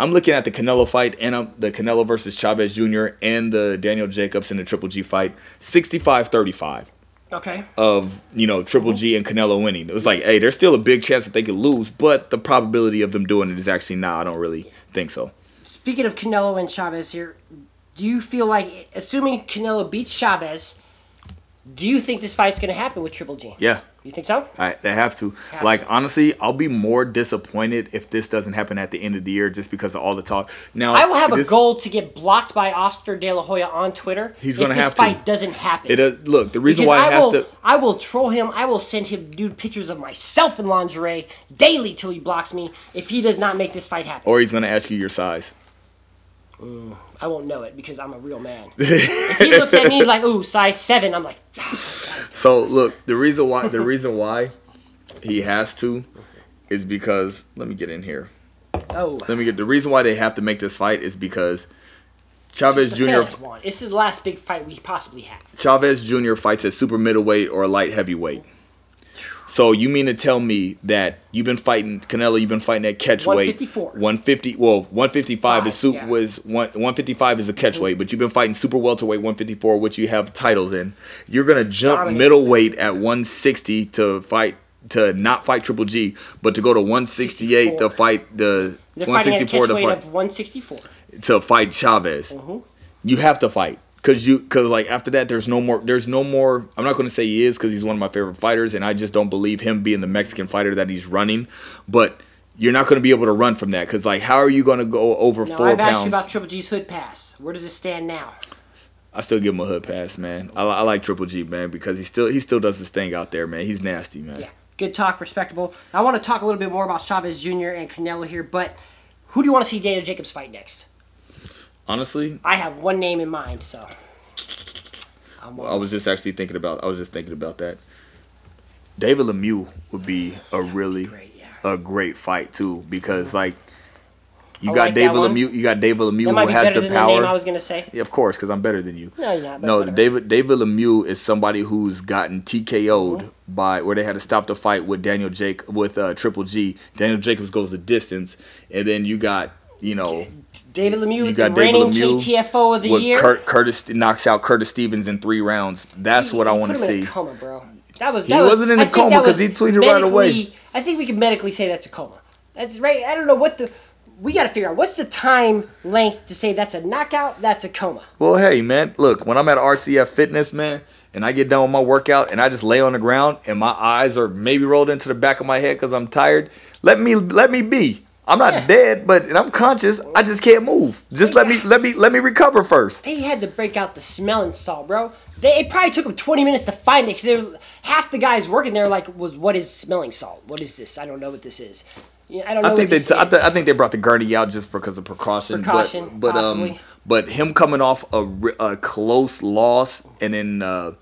I'm looking at the Canelo fight and um, the Canelo versus Chavez Jr. and the Daniel Jacobs and the Triple G fight, 65-35 okay. of you know Triple G and Canelo winning. It was like, hey, there's still a big chance that they could lose, but the probability of them doing it is actually now. I don't really think so. Speaking of Canelo and Chavez here, do you feel like, assuming Canelo beats Chavez, do you think this fight's gonna happen with Triple G? Yeah, You think so? I, they have to. Has like to. honestly, I'll be more disappointed if this doesn't happen at the end of the year, just because of all the talk. Now I will have a goal to get blocked by Oscar De La Hoya on Twitter. He's gonna this have to. fight doesn't happen. It uh, look the reason Because why I it has will, to. I will troll him. I will send him nude pictures of myself in lingerie daily till he blocks me. If he does not make this fight happen, Or he's gonna ask you your size. I won't know it because I'm a real man. [LAUGHS] if he looks at me, he's like, "Ooh, size seven. I'm like, ah. So look, the reason why the reason why he has to is because let me get in here. "Oh." Let me get the reason why they have to make this fight is because Chavez Jr. This is the last big fight we possibly have. Chavez Jr. fights at super middleweight or light heavyweight. So you mean to tell me that you've been fighting Canelo? You've been fighting at catch weight. 154. 150. Well, 155 is Five, super yeah. was one 155 is a catch weight, but you've been fighting super welterweight 154, which you have titles in. You're gonna jump Dominate. middleweight at 160 to fight to not fight Triple G, but to go to 168 to fight the at 164 catch to fight of 164. to fight Chavez. Mm-hmm. You have to fight because you because like after that there's no more there's no more. I'm not going to say he is because he's one of my favorite fighters and I just don't believe him being the Mexican fighter that he's running. But you're not going to be able to run from that because like how are you going to go over Now 4 I've asked you about Triple G's hood pass. Where does it stand now? I still give him a hood pass, man. I, I like Triple G, man, because he still he still does his thing out there, man. He's nasty, man. Yeah, good talk, respectable. I want to talk a little bit more about Chavez Jr. and Canelo here, but who do you want to see Daniel Jacobs fight next? Honestly, I have one name in mind, so. I'm I was just actually thinking about I was just thinking about that. David Lemieux would be a really great, yeah. a great fight too because like You I got like David. Lemieux. You got David Lemieux who has the than the I was gonna say. Yeah, of course, because I'm better than you. No, you're not. No, whatever. David David Lemieux is somebody who's gotten TKO'd Mm-hmm. by where they had to stop the fight with Daniel Jake with uh, Triple G. Daniel Jacobs goes the distance, and then you got you know David Lemieux, you the got David reigning Lemieux KTFO of the with year. Kurt, Curtis knocks out Curtis Stevens in three rounds. That's what I want to put him in see. coma, bro. That was. He That was, wasn't in a coma because he tweeted right away. I think we can medically say that's a coma. That's right. I don't know what the. We got to figure out what's the time length to say that's a knockout, that's a coma. Well, hey man, look, when I'm at RCF Fitness, man, and I get done with my workout and I just lay on the ground and my eyes are maybe rolled into the back of my head because I'm tired, let me let me be. I'm not Yeah. dead, but and I'm conscious. I just can't move. Just let me let me let me recover first. They had to break out the smelling salt, bro. They, it probably took them 20 minutes to find it because half the guys working there like was what is smelling salt? What is this? I don't know what this is. Yeah, I don't know. I think what they this I, is. th- I think they brought the gurney out just because of precaution. Precaution, but, but um, possibly. but him coming off a, a close loss and then uh,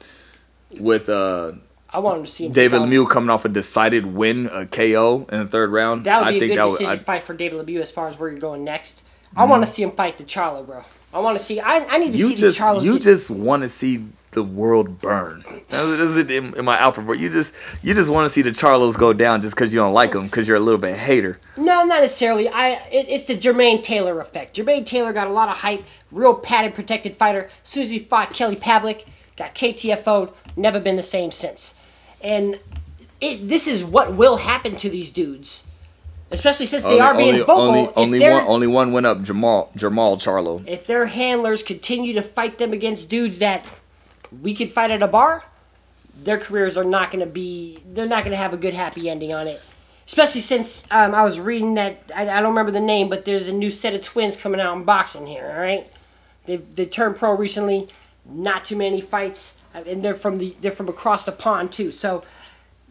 with uh, I want him to see him David Lemieux coming off a decided win, a KO in the third round. That would be a think good that would. decision I, fight for David Lemieux as far as where you're going next. I want to see him fight the Charlo, bro. I want to see. I, I need to you see just the Charlos. you get- just want to see the world burn. That is it in, in my alpha bro. You just you just want to see the Charlos go down just because you don't like them because you're a little bit hater. No, not necessarily. I. It, it's the Jermaine Taylor effect. Jermaine Taylor got a lot of hype. Real padded, protected fighter. As soon as he fought Kelly Pavlik, got KTFO'd. Never been the same since. And it, this is what will happen to these dudes, especially since they are being only, vocal. only, only one only one went up. Jamal Jamal Charlo. if their handlers continue to fight them against dudes that we could fight at a bar, their careers are not going to be. They're not going to have a good happy ending on it. Especially since um, I was reading that I, I don't remember the name, but there's a new set of twins coming out in boxing here. All right, they they turned pro recently. Not too many fights, and they're from the they're from across the pond too. So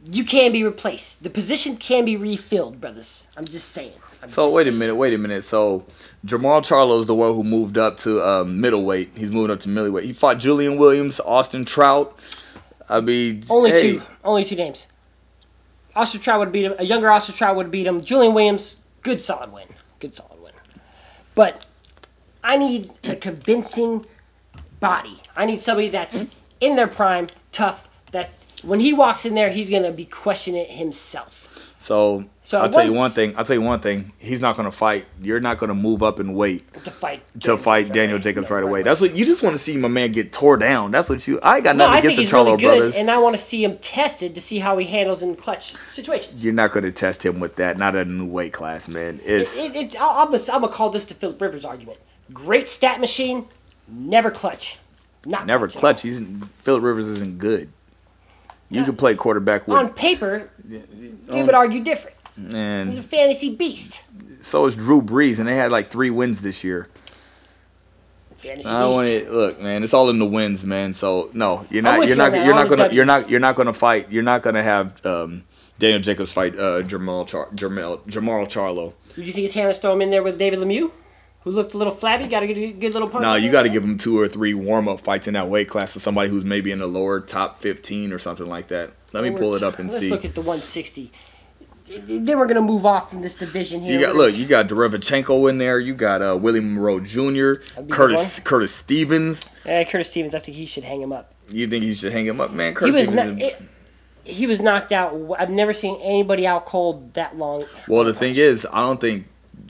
you can be replaced. The position can be refilled, brothers. I'm just saying. I'm So just wait a minute, wait a minute. So Jamal Charlo is the one who moved up to um, middleweight. He's moving up to middleweight. He fought Julian Williams, Austin Trout. I mean, Only hey, two. Only two names. Oscar Trout would beat him. A younger Austin Trout would beat him. Julian Williams, good solid win. Good solid win. But I need a convincing body. I need somebody that's in their prime, tough. That when he walks in there, he's gonna be questioning it himself. So, So I'll tell you one thing. I'll tell you one thing. He's not gonna fight. You're not gonna move up and wait To fight. to fight Daniel Jacobs right away. That's what you just want to see my man get tore down. That's what you. I ain't got No, nothing I against the Charlo really good, brothers. and I want to see him tested to see how he handles in clutch situations. You're not gonna test him with that. Not a new weight class, man. It's It, it, I'll, I'm gonna call this the Philip Rivers argument. Great stat machine, never clutch. Not never clutch. clutch. He's Philip Rivers isn't good. You Yeah. could play quarterback with, On paper, you would argue different. He's a fantasy beast. so is Drew Brees, and they had like three wins this year. Fantasy I beast. want to Look, man, it's all in the wins, man. So no, you're not. You're not. You're not gonna. You're not. You're not gonna fight. You're not gonna have um, Daniel Jacobs fight uh, Jamal Char- Jamal Jamal Charlo. Do you think his hands throw him in there with David Lemieux, who looked a little flabby? Got a good, little punch. No, you got to give him two or three warm up fights in that weight class to somebody who's maybe in the lower top 15 or something like that. Let me pull it up and see. Let's look at the 160. Then we're gonna move off from this division here. You got look, you got Derevchenko in there. You got uh, William Monroe Jr., be a good Curtis Curtis Stevens. Eh, Curtis Stevens. I think he should hang him up. You think he should hang him up, man? He Curtis was Stevens. not, he was knocked out. I've never seen anybody out cold that long. well, the thing is, I don't think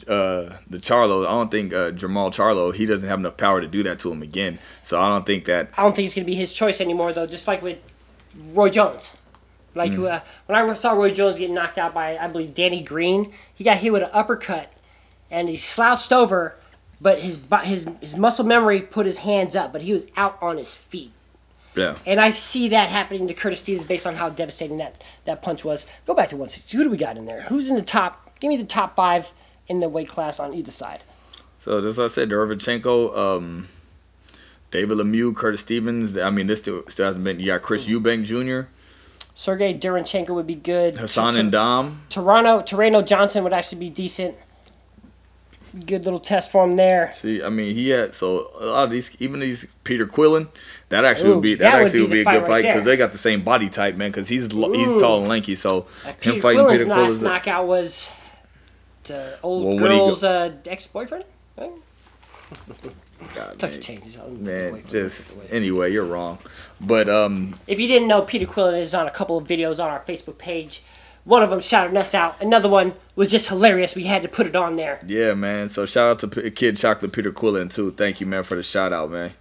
uh, the Charlo. I don't think uh, Jamal Charlo. He doesn't have enough power to do that to him again. So I don't think that. I don't think it's gonna be his choice anymore, though. Just like with Roy Jones, like Hmm. uh, when I saw Roy Jones get knocked out by I believe Danny Green, he got hit with an uppercut, and he slouched over, but his his his muscle memory put his hands up, but he was out on his feet. Yeah. And I see that happening to Curtis Stevens based on how devastating that, that punch was. Go back to 160. Who do we got in there? Who's in the top? Give me the top five in the weight class on either side. So that's what I said. Derevchenko, um, David Lemieux, Curtis Stevens. I mean, this still, still hasn't been. You got Chris Eubank Jr., Sergey Duranchenko would be good. Hassan T- and Dom. Toronto, Torreno Johnson would actually be decent. Good little test for him there. See, I mean, he had so a lot of these, even these Peter Quillin, that actually would be that that, would actually be would be a good fight because there. they got the same body type, man. Because he's Ooh. he's tall and lanky, so Uh, him Peter fighting Quillin's Peter last Quillin. knockout was uh, old Well, girl's uh, ex-boyfriend. Right? [LAUGHS] God, Touch man, changes. Man, just anyway, you're wrong. But um, If you didn't know, Peter Quillin is on a couple of videos on our Facebook page. One of them shouted us out. Another one was just hilarious. We had to put it on there. yeah, man. So shout out to P- Kid Chocolate Peter Quillin too. Thank you, man, for the shout out, man.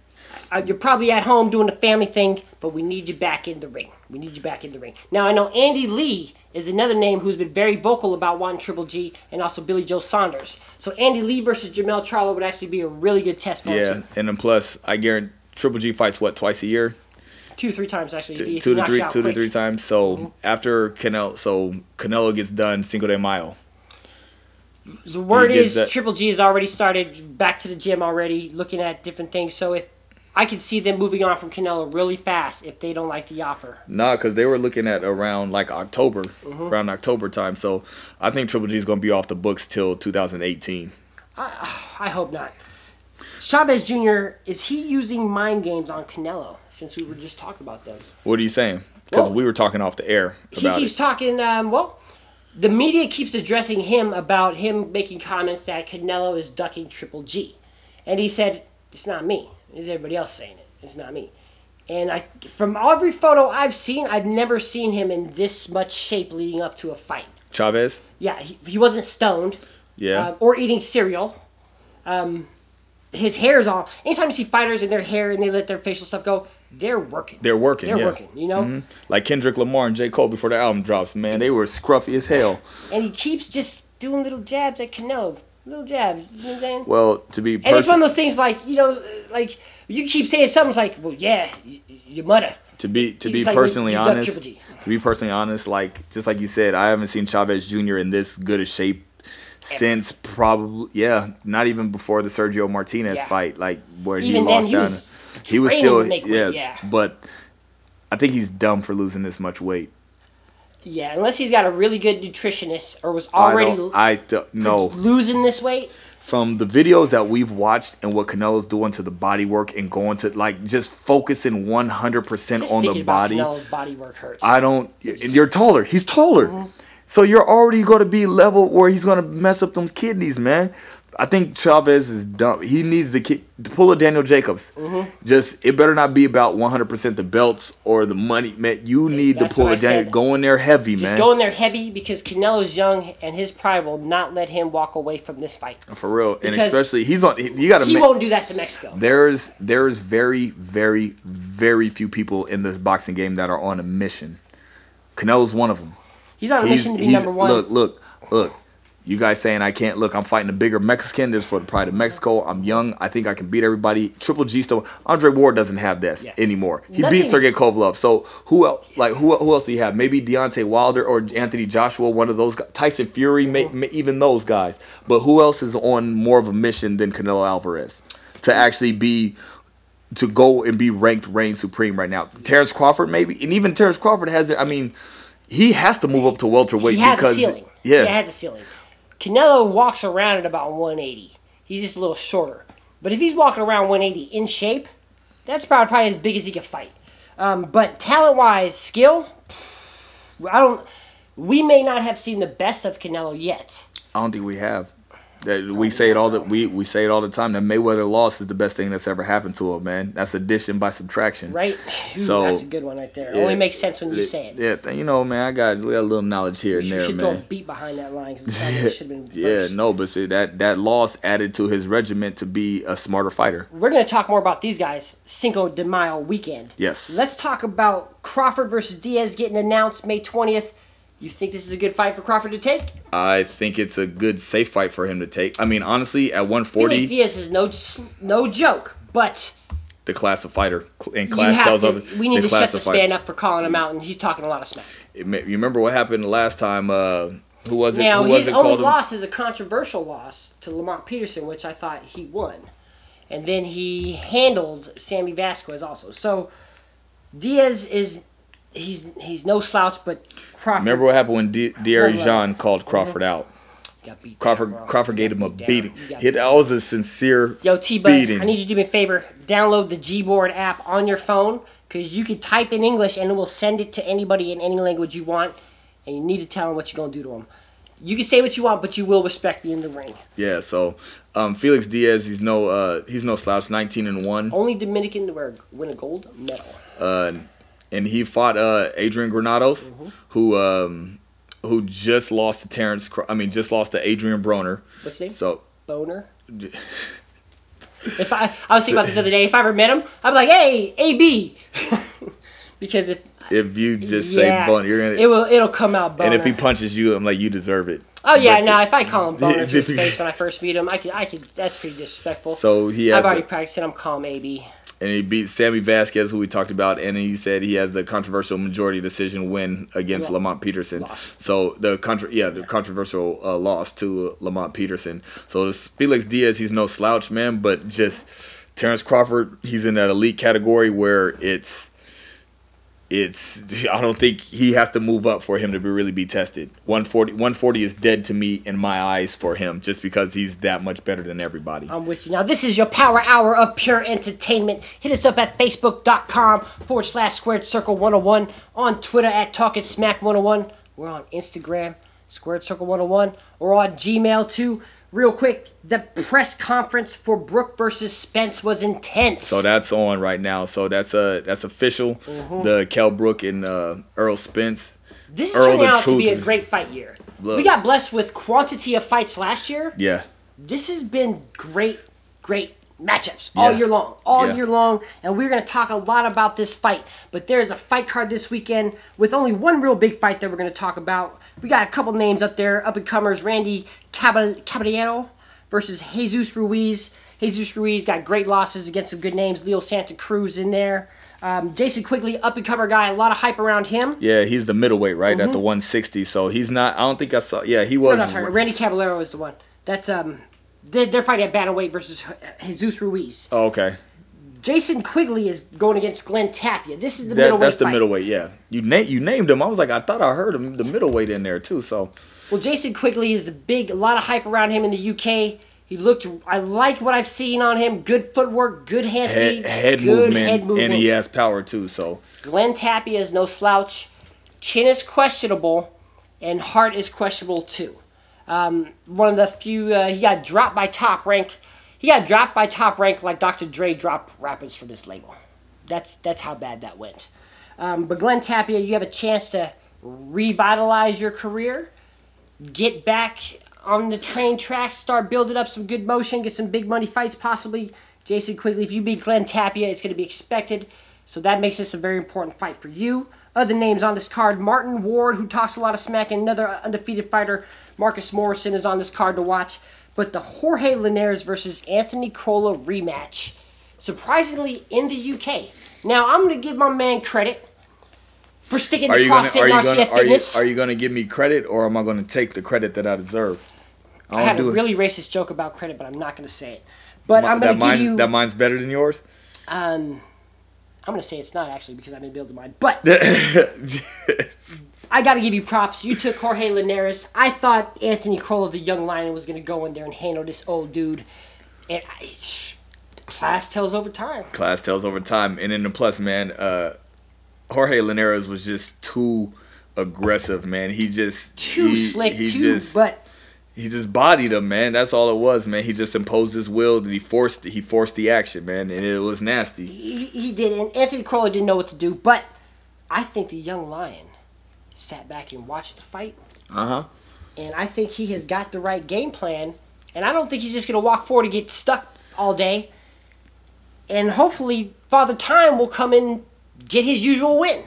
Uh, you're probably at home doing the family thing, but we need you back in the ring. We need you back in the ring. Now, I know Andy Lee is another name who's been very vocal about wanting Triple G, and also Billy Joe Saunders. So Andy Lee versus Jamel Charlo would actually be a really good test for Yeah, him. and then plus, I guarantee Triple G fights what twice a year, Two, three times actually. two, two to three, two to three times. So Mm-hmm. after Canelo, so Canelo gets done Cinco de Mayo. The word is that- Triple G has already started back to the gym already, looking at different things. So if I could see them moving on from Canelo really fast if they don't like the offer. Nah, because they were looking at around like October, Mm-hmm. around October time. So I think Triple G is gonna be off the books till 2018. I hope not. Chavez Jr. is he using mind games on Canelo? Since we were just talking about those, What are you saying? Because Well, we were talking off the air he keeps it. talking. Um, well, the media keeps addressing him about him making comments that Canelo is ducking Triple G, and he said it's not me. It's everybody else saying it. It's not me. And I, from every photo I've seen, I've never seen him in this much shape leading up to a fight. Chavez. Yeah, he, he wasn't stoned. Yeah. um, or eating cereal. Um, his hair's all. Anytime you see fighters and their hair and they let their facial stuff go, they're working. They're working. They're yeah. working. You know, Mhm. Like Kendrick Lamar and J. Cole before the album drops, man, they were scruffy as hell. and he keeps just doing little jabs at Canelo, little jabs. You know what I'm saying? Well, to be and it's one of those things like you know, like you keep saying something like, well, yeah, you, you mudda. to be to He's be just like, personally honest, to be personally honest, like just like you said, I haven't seen Chavez Jr. in this good a shape since probably yeah, not even before the Sergio Martinez Yeah. fight, like where he Even then, lost he down. was he was still weight, yeah, yeah. but I think he's dumb for losing this much weight. Yeah, unless he's got a really good nutritionist or was I already don't, I don't know. losing this weight. from the videos that we've watched and what Canelo's doing to the body work and going to like just focusing 100% Just on the body. Canelo's body work hurts. I don't you're taller. He's taller. Mm-hmm. So you're already going to be level where he's going to mess up those kidneys, man. I think Chavez is dumb. He needs to, ki- to pull a Daniel Jacobs. Mm-hmm. Just it better not be about 100% the belts or the money, man. You need to pull a Daniel. said. Go in there heavy, Just man. go in there heavy because Canelo's young and his pride will not let him walk away from this fight. For real, and especially he's on. You got to. He won't do that to Mexico. There's there's very very very few people in this boxing game that are on a mission. Canelo's one of them. He's on a He's, mission to be number one. look look look. You guys saying I can't look? I'm fighting a bigger Mexican. This is for the pride of Mexico. I'm young. I think I can beat everybody. Triple G still. Andre Ward doesn't have this Yeah. anymore. He beat Nothing's- Sergey Kovalev. So who else? Like who who else do you have? Maybe Deontay Wilder or Anthony Joshua. One of those guys. Tyson Fury. May, may, even those guys. But who else is on more of a mission than Canelo Alvarez to actually be to go and be ranked reign supreme right now. Terrence Crawford maybe, and even Terrence Crawford has it. I mean, he has to move up to welterweight he has because a ceiling. yeah, He has a ceiling. Canelo walks around at about 180. He's just a little shorter. But if he's walking around 180 in shape, that's probably, probably as big as he can fight. Um, but talent wise, skill, I don't. We may not have seen the best of Canelo yet. I don't think we have. That we say it all that we we say it all the time. That Mayweather loss is the best thing that's ever happened to him, man. That's addition by subtraction. Right? [LAUGHS] So, that's a good one right there. It only makes sense when you say it. Yeah, you know, man. I got, we got a little knowledge here and you there, should man. beat behind that line because it sounds like [LAUGHS] it should have been Yeah, no, but see that that loss added to his regiment to be a smarter fighter. We're going to talk more about these guys Cinco de Mayo weekend. Yes. Let's talk about Crawford versus Diaz getting announced May 20th. You think this is a good fight for Crawford to take? I think it's a good safe fight for him to take. I mean, honestly, at Felix 140, Diaz is no no joke, but the class of fighter and class tells to, of we need the to shut this of man up for calling him out, and he's talking a lot of smack. It You remember what happened the last time? Uh, who was it? Now, who was his it only called him? loss is a controversial loss to Lamont Peterson, which I thought he won. And then he handled Sammy Vasquez also. So Diaz is he's he's no slouch, but Crawford Remember what happened when D- Jean called Crawford out? beat. down, Crawford. Crawford gave him a beat beating. down. He, that was a sincere Yo, T Bud, beating. I need you to do me a favor. Download the Gboard app on your phone because you can type in English and it will send it to anybody in any language you want. And you need to tell them what you're gonna do to them. You can say what you want, but you will respect me in the ring. Yeah, so um, Felix Diaz, he's no uh, he's no slouch, 19 and one, Only Dominican to wear, win a gold medal. uh, and he fought uh, Adrian Granados, Mm-hmm. who um, who just lost to Terrence. I mean, just lost to Adrian Broner. What's his name? So Boner. If I, I was thinking about this the other day. If I ever met him, I'd be like, "Hey, AB," [LAUGHS] because if if you just yeah, say Boner, you're gonna. it will it'll come out boner. and if he punches you, I'm like, you deserve it. oh yeah, But- no. If I call him [LAUGHS] boner to his face when I first meet him, I could I could. That's pretty disrespectful. So he I've already the- practiced it. I'm calm AB. And he beat Sammy Vasquez, who we talked about, and he said he has the controversial majority decision win against Lo- Lamont Peterson. Loss. So the contra- yeah, the controversial uh, loss to Lamont Peterson. So this Felix Diaz, he's no slouch, man, but just Terrence Crawford, he's in that elite category where it's it's I don't think he has to move up for him to be really be tested. 140 140 is dead to me in my eyes for him just because he's that much better than everybody. I'm with you. Now, this is your power hour of pure entertainment. Hit us up at facebook.com forward slash squared circle 101, on Twitter at Talking Smack 101. We're on Instagram, squared circle 101. We're on Gmail too. Real quick, the press conference for Brook versus Spence was intense. So that's on right now. So that's uh that's official. Mm-hmm. The Kell Brook and uh, Errol Spence. this is Earl turning the out to be a great fight year. Look. We got blessed with quantity of fights last year. Yeah. this has been great, great matchups all Yeah. year long, all Yeah. year long, and we're going to talk a lot about this fight. But there's a fight card this weekend with only one real big fight that we're going to talk about. We got a couple names up there, up and comers: Randy Caballero versus Jesus Ruiz. Jesus Ruiz got great losses against some good names. Leo Santa Cruz in there. Um, Jason Quigley, up and comer guy, a lot of hype around him. Yeah, he's the middleweight, right? At the 160. So he's not I don't think I saw Yeah, he No, was no, sorry, Randy Caballero is the one. That's um, they, they're fighting at bantamweight versus Jesus Ruiz. Oh, okay. Jason Quigley is going against Glen Tapia. This is the That, middleweight that's the fight. middleweight, yeah. You na- you named him. I was like, I thought I heard him the middleweight in there too. So Well, Jason Quigley is a big, a lot of hype around him in the UK. He looked. I like what I've seen on him. Good footwork, good hand head, speed, head, good movement, head movement. and he has power too. So Glen Tapia is no slouch. Chin is questionable, and heart is questionable too. Um, one of the few uh, he got dropped by Top Rank. He got dropped by Top Rank like Dr. Dre dropped rappers from his label. That's that's how bad that went. Um, but Glen Tapia, you have a chance to revitalize your career, get back on the train tracks, start building up some good motion, get some big money fights possibly. Jason Quigley, if you beat Glen Tapia, it's going to be expected. So that makes this a very important fight for you. Other names on this card Martin Ward, who talks a lot of smack, and another undefeated fighter, Marcus Morrison, is on this card to watch. But the Jorge Linares versus Anthony Crolla rematch, surprisingly in the UK. Now, I'm going to give my man credit for sticking to you gonna CrossFit are gonna are you, are you gonna give me credit or am I gonna take the credit that I deserve? I don't had a it. really racist joke about credit, but I'm not going to say it. But I'm that going to give mine you. that mine's better than yours. Um, I'm gonna say it's not actually because I've been building mine, but [LAUGHS] I got to give you props. You took Jorge Linares. I thought Anthony Crolla, the young lion, was gonna go in there and handle this old dude. And I, class tells over time. Class tells over time, and in the plus, man, uh, Jorge Linares was just too aggressive, man. He just Too he, slick, He too, just but he just bodied him, man. That's all it was, man. He just imposed his will and he forced he forced the action, man, and it was nasty. he, he did. And Anthony Crolla didn't know what to do. But I think the young lion sat back and watched the fight. Uh huh. and I think he has got the right game plan. And I don't think he's just going to walk forward and get stuck all day. And hopefully, Father Time will come and get his usual win.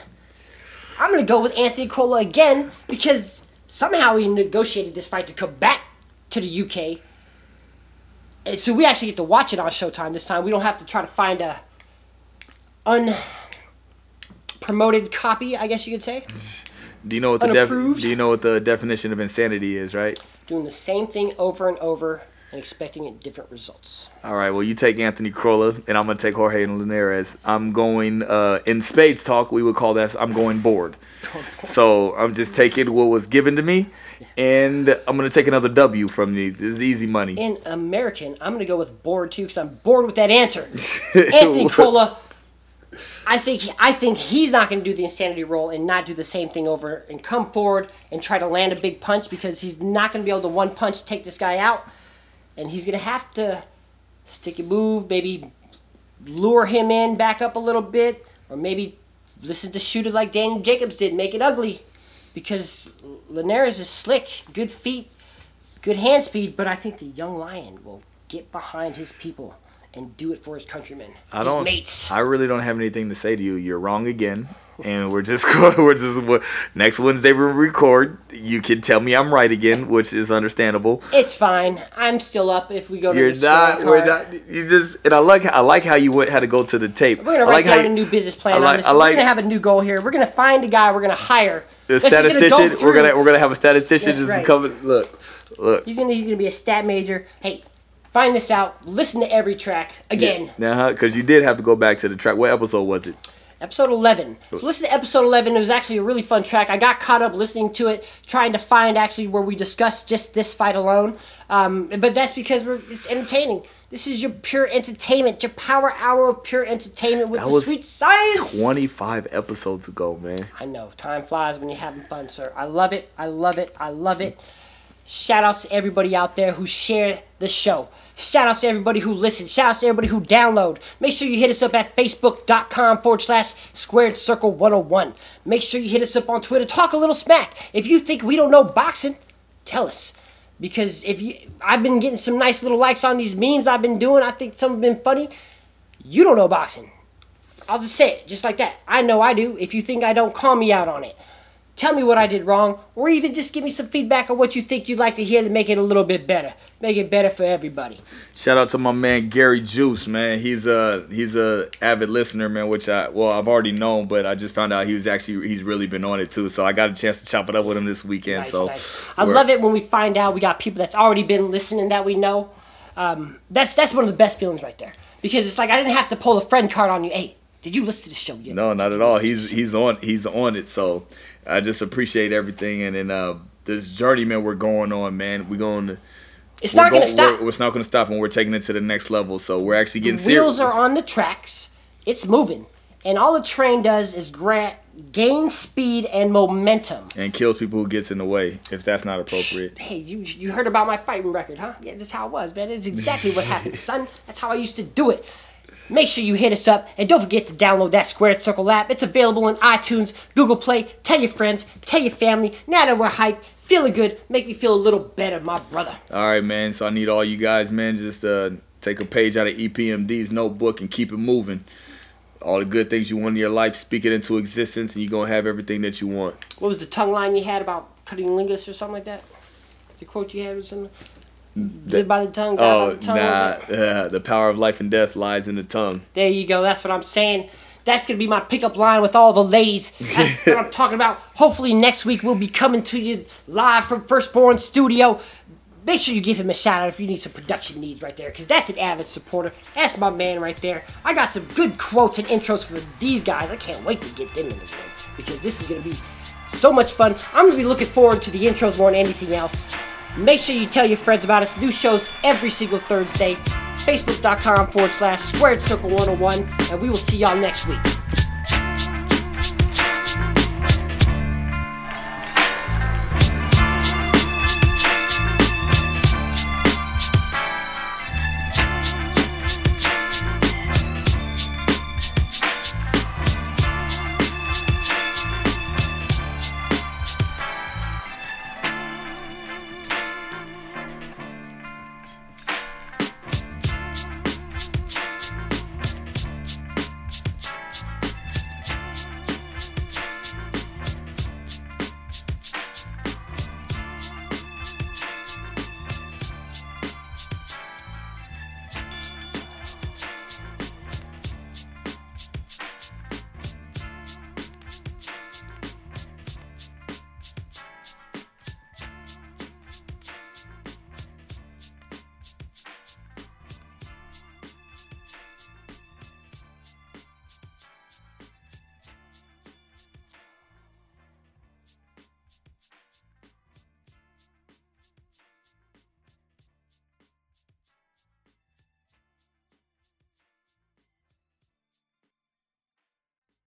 I'm going to go with Anthony Crolla again because somehow he negotiated this fight to come back to the UK. And so we actually get to watch it on Showtime this time. We don't have to try to find a unpromoted copy, I guess you could say. Do you know what the def- Do you know what the definition of insanity is, right? Doing the same thing over and over and expecting different results. All right. Well, you take Anthony Crolla, and I'm gonna take Jorge and Linares. I'm going uh, in spades talk. We would call that. I'm going bored. So I'm just taking what was given to me, and I'm gonna take another W from these. It's easy money. In American, I'm going to go with bored too because I'm bored with that answer. [LAUGHS] Anthony Crolla, I think I think he's not going to do the insanity roll and not do the same thing over and come forward and try to land a big punch because he's not going to be able to one punch take this guy out, and he's going to have to stick and move, maybe lure him in, back up a little bit, or maybe listen to shoot it like Daniel Jacobs did, make it ugly, because Linares is slick, good feet, good hand speed, but I think the young lion will get behind his people and do it for his countrymen, I his don't. mates. I really don't have anything to say to you. You're wrong again. And we're just [LAUGHS] going. We're just next Wednesday we record. You can tell me I'm right again, which is understandable. It's fine. I'm still up if we go to You're the not. We're not. You just. And I like. I like how you went. Had to go to the tape. We're gonna I write like how down you- a new business plan I like- on this. Like- we're gonna have a new goal here. We're gonna find a guy. We're gonna hire. the gonna go statistician. We're gonna. We're gonna have a statistician That's just right. come. Look. Look. He's gonna he's gonna be a stat major. Hey, find this out. Listen to every track again. Uh-huh, now, because you did have to go back to the track. What episode was it? Episode 11. So listen to episode 11. It was actually a really fun track. I got caught up listening to it, trying to find actually where we discussed just this fight alone. Um, but that's because we're, it's entertaining. This is your pure entertainment, your power hour of pure entertainment with That the was sweet science. 25 episodes ago, man. I know. Time flies when you're having fun, sir. I love it. I love it. I love it. Shout outs to everybody out there who share the show. Shout outs to everybody who listens. Shout outs to everybody who download. Make sure you hit us up at facebook.com forward slash squared circle 101. Make sure you hit us up on Twitter. Talk a little smack. If you think we don't know boxing, tell us. Because if you I've been getting some nice little likes on these memes I've been doing. I think some have been funny. You don't know boxing. I'll just say it, just like that. I know I do. If you think I don't, call me out on it. Tell me what I did wrong, or even just give me some feedback on what you think you'd like to hear to make it a little bit better. Make it better for everybody. Shout out to my man Gary Juice, man. He's a he's a avid listener, man. Which I well I've already known, but I just found out he was actually he's really been on it too. So I got a chance to chop it up with him this weekend. Nice, so nice. I love it when we find out we got people that's already been listening that we know. Um, that's that's one of the best feelings right there because it's like I didn't have to pull a friend card on you. Hey, did you listen to the show yet? No, not at all. He's he's on he's on it. So I just appreciate everything and then uh, this journey, man. We're going on, man. We're going to. It's not going to stop. We're, it's not going to stop, and we're taking it to the next level. So we're actually getting Wheels serious. are on the tracks. It's moving, and all the train does is grant gain speed and momentum. and kills people who gets in the way if that's not appropriate. Hey, you you heard about my fighting record, huh? Yeah, that's how it was, man. It's exactly what happened, [LAUGHS] son. That's how I used to do it. Make sure you hit us up and don't forget to download that Squared Circle app. It's available on iTunes, Google Play. Tell your friends, tell your family. Now that we're hyped, feeling good, make me feel a little better, my brother. All right, man. So I need all you guys, man, just uh, take a page out of EPMD's notebook and keep it moving. All the good things you want in your life, speak it into existence, and you're gonna have everything that you want. What was the tongue line you had about cutting lingus or something like that? The quote you had was something. Live by the tongue, Oh, the tongue. nah. Uh, the power of life and death lies in the tongue. There you go. That's what I'm saying. That's gonna be my pickup line with all the ladies. [LAUGHS] That's what I'm talking about. Hopefully next week we'll be coming to you live from Firstborn Studio. Make sure you give him a shout out if you need some production needs right there, because that's an avid supporter. That's my man right there. I got some good quotes and intros for these guys. I can't wait to get them in the game because this is gonna be so much fun. I'm gonna be looking forward to the intros more than anything else. Make sure you tell your friends about us. New shows every single Thursday. Facebook.com forward slash squared circle 101. And we will see y'all next week.